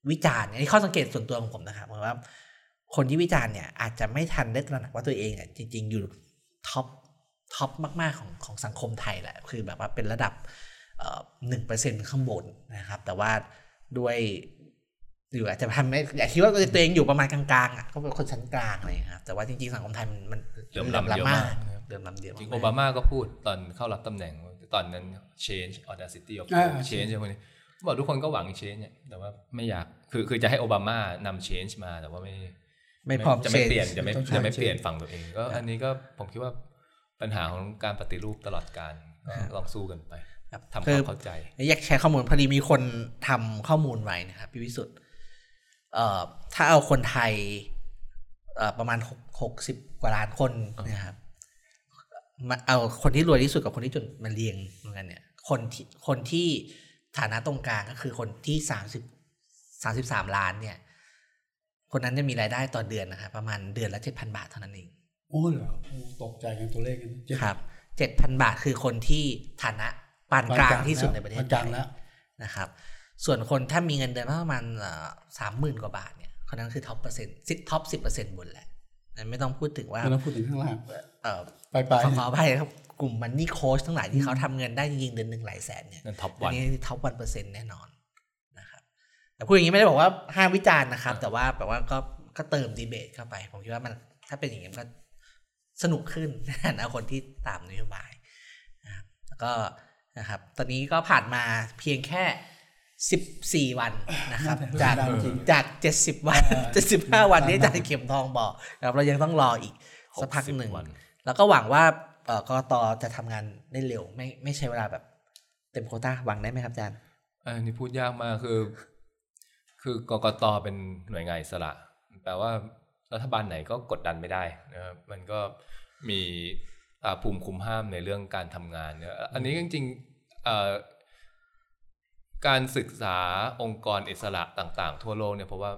[SPEAKER 1] วิจารณ์อันนี้ข้อสังเกตส่วนตัวของผมนะครับผมว่า คนที่วิจารณ์เนี่ยอาจจะไม่ทันได้ตระหนักว่าตัวเองอะจริง ๆ อยู่ top top มาก ๆ ของของสังคมไทยแหละคือแบบว่าเป็นระดับหนึ่งเปอร์เซ็นต์ข้างบนนะครับ แต่ว่าด้วย อยู่อาจจะทำไม่อยากคิดว่าตัวเองอยู่ประมาณกลางๆอะก็เป็นคนชั้นกลางอะไรอย่างเงี้ยครับแต่ว่าจริงๆสังคมไทยมันมัน
[SPEAKER 3] เหลื่อมล้ำเยอะมาก
[SPEAKER 1] เหลื่อมล้ำเยอะ
[SPEAKER 3] จริง
[SPEAKER 1] มาก
[SPEAKER 3] โอบามาก็พูดตอนเข้ารับตำแหน่งตอนนั้น change audacity of
[SPEAKER 2] อ่า
[SPEAKER 3] change อะไรพวกนี้บอกทุกคนก็หวัง change เนี่ยแต่ว่าไม่อยากคือคือจะให้โอบามานำ change มาแต่ว่าไม่
[SPEAKER 1] ไม่พร้อม
[SPEAKER 3] จะไม่
[SPEAKER 1] change
[SPEAKER 3] เปลี่ยนจะไม่
[SPEAKER 2] ต้องใช้
[SPEAKER 3] จะไม่
[SPEAKER 2] change
[SPEAKER 3] เปลี่ยนฝั่งตัวเองก็อันนี้ก็ผมคิดว่าปัญหาของการปฏิรูปตลอดการก็ลองสู้กันไป
[SPEAKER 1] ครับ
[SPEAKER 3] ทำค
[SPEAKER 1] คื
[SPEAKER 3] วา
[SPEAKER 1] อ
[SPEAKER 3] มเข้าใจ
[SPEAKER 1] อยากแชร์ข้อมูลพอดีมีคนทำข้อมูลไว้นะครับพี่วิสุทธ์เอ่อ ถ้าเอาคนไทยเอ่อประมาณหกหกสิบกว่าล้านคนนะครับมาเอาคนที่รวยที่สุดกับคนที่จนมาเรียงเหมือนกันเนี่ย คนที่คนที่ฐานะตรงกลางก็คือคนที่สามสิบสามสิบสามล้านเนี่ย คนนั้นจะมีรายได้ต่อเดือนนะครับประมาณเดือนละเจ็ดพันบาทเท่านั้นเอง
[SPEAKER 2] โอ้เหรอโอ้ตกใจกันตัวเลขกันเจ็ด
[SPEAKER 1] ครับเจ็ดพันบาทคือคนที่ฐานะปานกลางที่สุดในประเทศ
[SPEAKER 2] ปาน
[SPEAKER 1] ไท
[SPEAKER 2] กลาง
[SPEAKER 1] ย
[SPEAKER 2] แล้ว
[SPEAKER 1] นะครับ ส่วนคนถ้ามีเงินเดือนประมาณสามหมื่นกว่าบาทเนี่ยคนนั้นคือ top เปอร์เซ็นต์สิ top สิบเปอร์เซ็นต์บนแหละนั่นไม่ต้องพูดถึงว่า
[SPEAKER 2] ไม่ต้องพูดถึงข้างล่าง
[SPEAKER 1] เอ่อ
[SPEAKER 2] ไปไป
[SPEAKER 1] ขอขออภัยนะครับกลุ่ม money coach ทั้งหลายที่เขาทำเงินได้จริงๆเดือนหนึ่งหลายแสนเนี่ย
[SPEAKER 3] นั่น top อันนี้
[SPEAKER 1] top one percent แน่นอนนะครับแต่พูดอย่างนี้ไม่ได้บอกว่าห้ามวิจารณ์นะครับ แต่ว่าแบบว่าก็ก็เติมดีเบตเข้าไป ผมคิดว่ามันถ้าเป็นอย่างนี้มันก็สนุกขึ้นนะคนที่ตามนโยบายนะครับแล้วก็นะครับ ตอนนี้ก็ผ่านมาเพียงแค่ สิบสี่วันนะครับ จาก
[SPEAKER 2] ดังจริง
[SPEAKER 1] จากเจ็ดสิบวันเจ็ดสิบห้าวันที่อาจารย์เข็มทองบอกนะครับเรายังต้องรออีกสักพักหนึ่ง
[SPEAKER 3] 60วัน
[SPEAKER 1] แล้วก็หวังว่าเอ่อกกตจะทำงานได้เร็ว ไม่ไม่ใช้เวลาแบบ เต็มโควต้าหวังได้ไหมครับอาจารย์
[SPEAKER 3] อันนี้พูดยากมากคือ คือกกตเป็นหน่วยงานอิสระแปลว่ารัฐบาลไหนก็กดดันไม่ได้นะครับมันก็มีอ่าภูมิคุ้มกันในเรื่องการทำงานเนี่ยอันนี้จริงๆเอ่อ การศึกษาองค์กรอิสระต่างๆ ทั่วโลกเนี่ยเพราะว่า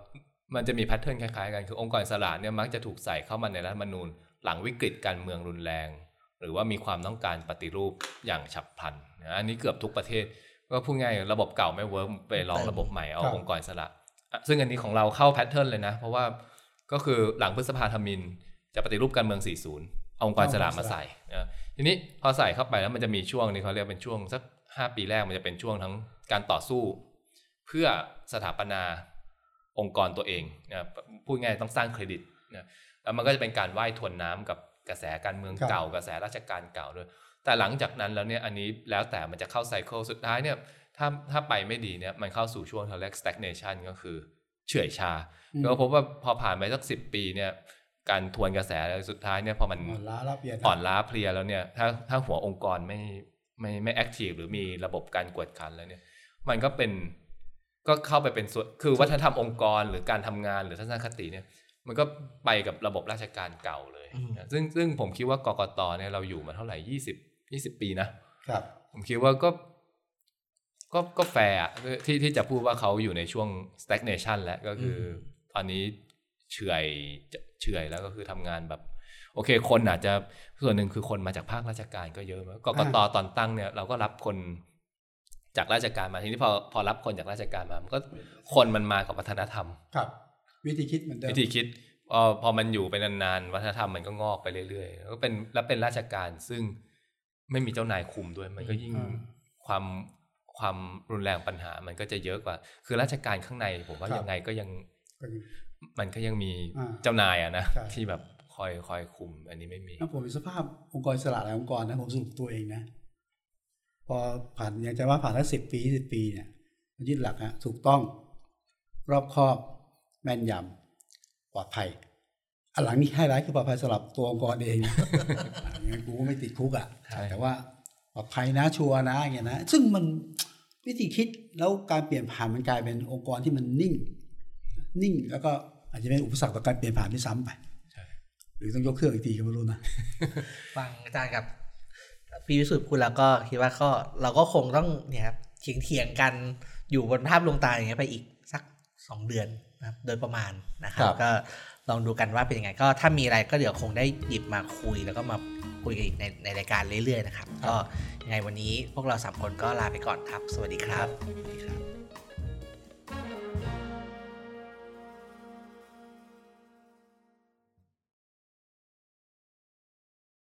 [SPEAKER 3] มันจะมี pattern คล้ายๆกันคือองค์กรอิสระเนี่ยมักจะถูกใส่เข้ามาในรัฐธรรมนูญ หลังวิกฤตการเมืองรุนแรง หรือว่ามีความต้องการปฏิรูปอย่างฉับพลันนะอันนี้เกือบทุกประเทศ ก็พูดง่ายระบบเก่าไม่ work ไปลองระบบใหม่เอา
[SPEAKER 2] ครับ
[SPEAKER 3] องค์กรอิสระอะซึ่งอันนี้ของเราเข้าแพทเทิร์นเลยนะ เพราะว่าก็คือหลังพฤษภาธมินจะปฏิรูปการเมือง 40 เอาองค์กรอิสระมาใส่นะทีนี้พอใส่เข้าไปแล้วมันจะมีช่วงนี้เขาเรียกเป็นช่วงสัก 5 ปีแรกมันจะเป็นช่วงทั้งการต่อสู้ เพื่อสถาปนาองค์กรตัวเองนะพูดง่ายต้องสร้างเครดิตนะแล้วมันก็จะเป็นการว่ายทวนน้ำกับกระแสการเมือง
[SPEAKER 2] ครับ
[SPEAKER 3] เก่ากระแสราชการเก่าด้วย แต่หลังจากนั้นแล้วเนี่ยอันนี้แล้วแต่มันจะเข้าไซเคิลสุดท้ายเนี่ยถ้าถ้าไปไม่ดีเนี่ยมันเข้าสู่ช่วงที่เราเรียก stagnation ก็คือเฉื่อยชา
[SPEAKER 2] อืม
[SPEAKER 3] ก็พบว่าพอผ่านไปสักสิปีเนี่ยการทวนกระแสแล้วสุดท้ายเนี่ยพอมัน
[SPEAKER 2] อ่อนล้ารับเพียร
[SPEAKER 3] อ่อนล้าเพลียแล้วเนี่ยถ้าถ้าหัวองค์กรไม่ ไม่ไม่แอคทีฟหรือมีระบบการกวดขันแล้วเนี่ย มันก็เป็นก็เข้าไปเป็นส่วนคือวัฒนธรรมองค์กรหรือการทำงานหรือทัศนคติเนี่ย มันก็ไปกับระบบราชการเก่าเลย
[SPEAKER 1] อืม
[SPEAKER 3] นะซึ่งซึ่งผมคิดว่ากกตเนี่ยเราอยู่มาเท่าไหร่ยี่สิบยี่สิบปีนะครับ ผมคิดว่าก็ ก็ก็แฟร์อะที่ที่จะพูดว่าเขาอยู่ในช่วง stagnation แล้วก็คืออตอนนี้เฉื่อยเฉื่อยแล้วก็คือทำงานแบบ โอเค คนอาจจะส่วนหนึ่งคือคนมาจากภาคราชการก็เยอะมากกกตตอนตั้งเนี่ยเราก็รับคนจากราชการมาทีนี้พอพอรับคนจากราชการมามันก็คนมันมากับวัฒนธรรม
[SPEAKER 2] ครับ วิธีคิดเหมือนเดิม
[SPEAKER 3] วิธีคิดพอพอมันอยู่ไปนานๆวัฒนธรรมมันก็งอกไปเรื่อยๆแล้วก็เป็นแล้วเป็นราชการซึ่งไม่มีเจ้านายคุมด้วย มันก็ยิ่ง
[SPEAKER 2] อ่า
[SPEAKER 3] ความความรุนแรงปัญหามันก็จะเยอะกว่า คือราชการข้างในผมว่า
[SPEAKER 2] ครับ
[SPEAKER 3] ยังไงก็ยัง
[SPEAKER 2] ก็คือ
[SPEAKER 3] มันก็ยังมี
[SPEAKER 2] อ่า
[SPEAKER 3] เจ้านายอะนะ
[SPEAKER 2] ใช่
[SPEAKER 3] ที่แบบ คอยคอยคุม อันนี้ไม่มี
[SPEAKER 2] ถ้าผมเป็นสภาพองค์กรอิสระหลายองค์กรนะผมสรุปตัวเองนะ พอผ่านอย่างจะว่าผ่านทั้งสิบปีสิบปีเนี่ยมันยึดหลักฮะถูกต้อง รอบคอบ แม่นยำปลอดภัยอันหลังนี่ให้ร้ายคือปลอดภัยสำหรับตัวองค์กรเองอย่างนั้นกูก็ไม่ติดคุกอะ
[SPEAKER 3] ใช่
[SPEAKER 2] แต่ว่าปลอดภัยนะชัวร์นะอย่างเงี้ยนะซึ่งมันวิธีคิดแล้วการเปลี่ยนผ่านมันกลายเป็นองค์กรที่มันนิ่ง นิ่งแล้วก็อาจจะเป็นอุปสรรคต่อการเปลี่ยนผ่านที่ซ้ำไป
[SPEAKER 3] ใช่
[SPEAKER 2] ห รือต้องยกเครื่องอีกทีก็ไม่รู้นะ
[SPEAKER 1] ฟังอาจารย์กับพี่วิสุทธ์พูดแล้วก็คิดว่าก็เราก็คงต้องเนี่ยครับเถียงเถียงๆกันอยู่บนภาพลวงตาอย่างเงี้ยไปอีกสักสองเดือนนะครับโดยประมาณนะครับ
[SPEAKER 2] ครับ
[SPEAKER 1] ก็ลองดูกันว่าเป็นยังไงก็ถ้ามีอะไรก็เดี๋ยวคงได้หยิบมาคุยแล้วก็มาคุยกันอีกในในรายการเรื่อยๆนะครับ ก็ยังไงวันนี้พวกเราสามคนก็ลาไปก่อนครับ สวัสดีครับสวัสดีครับ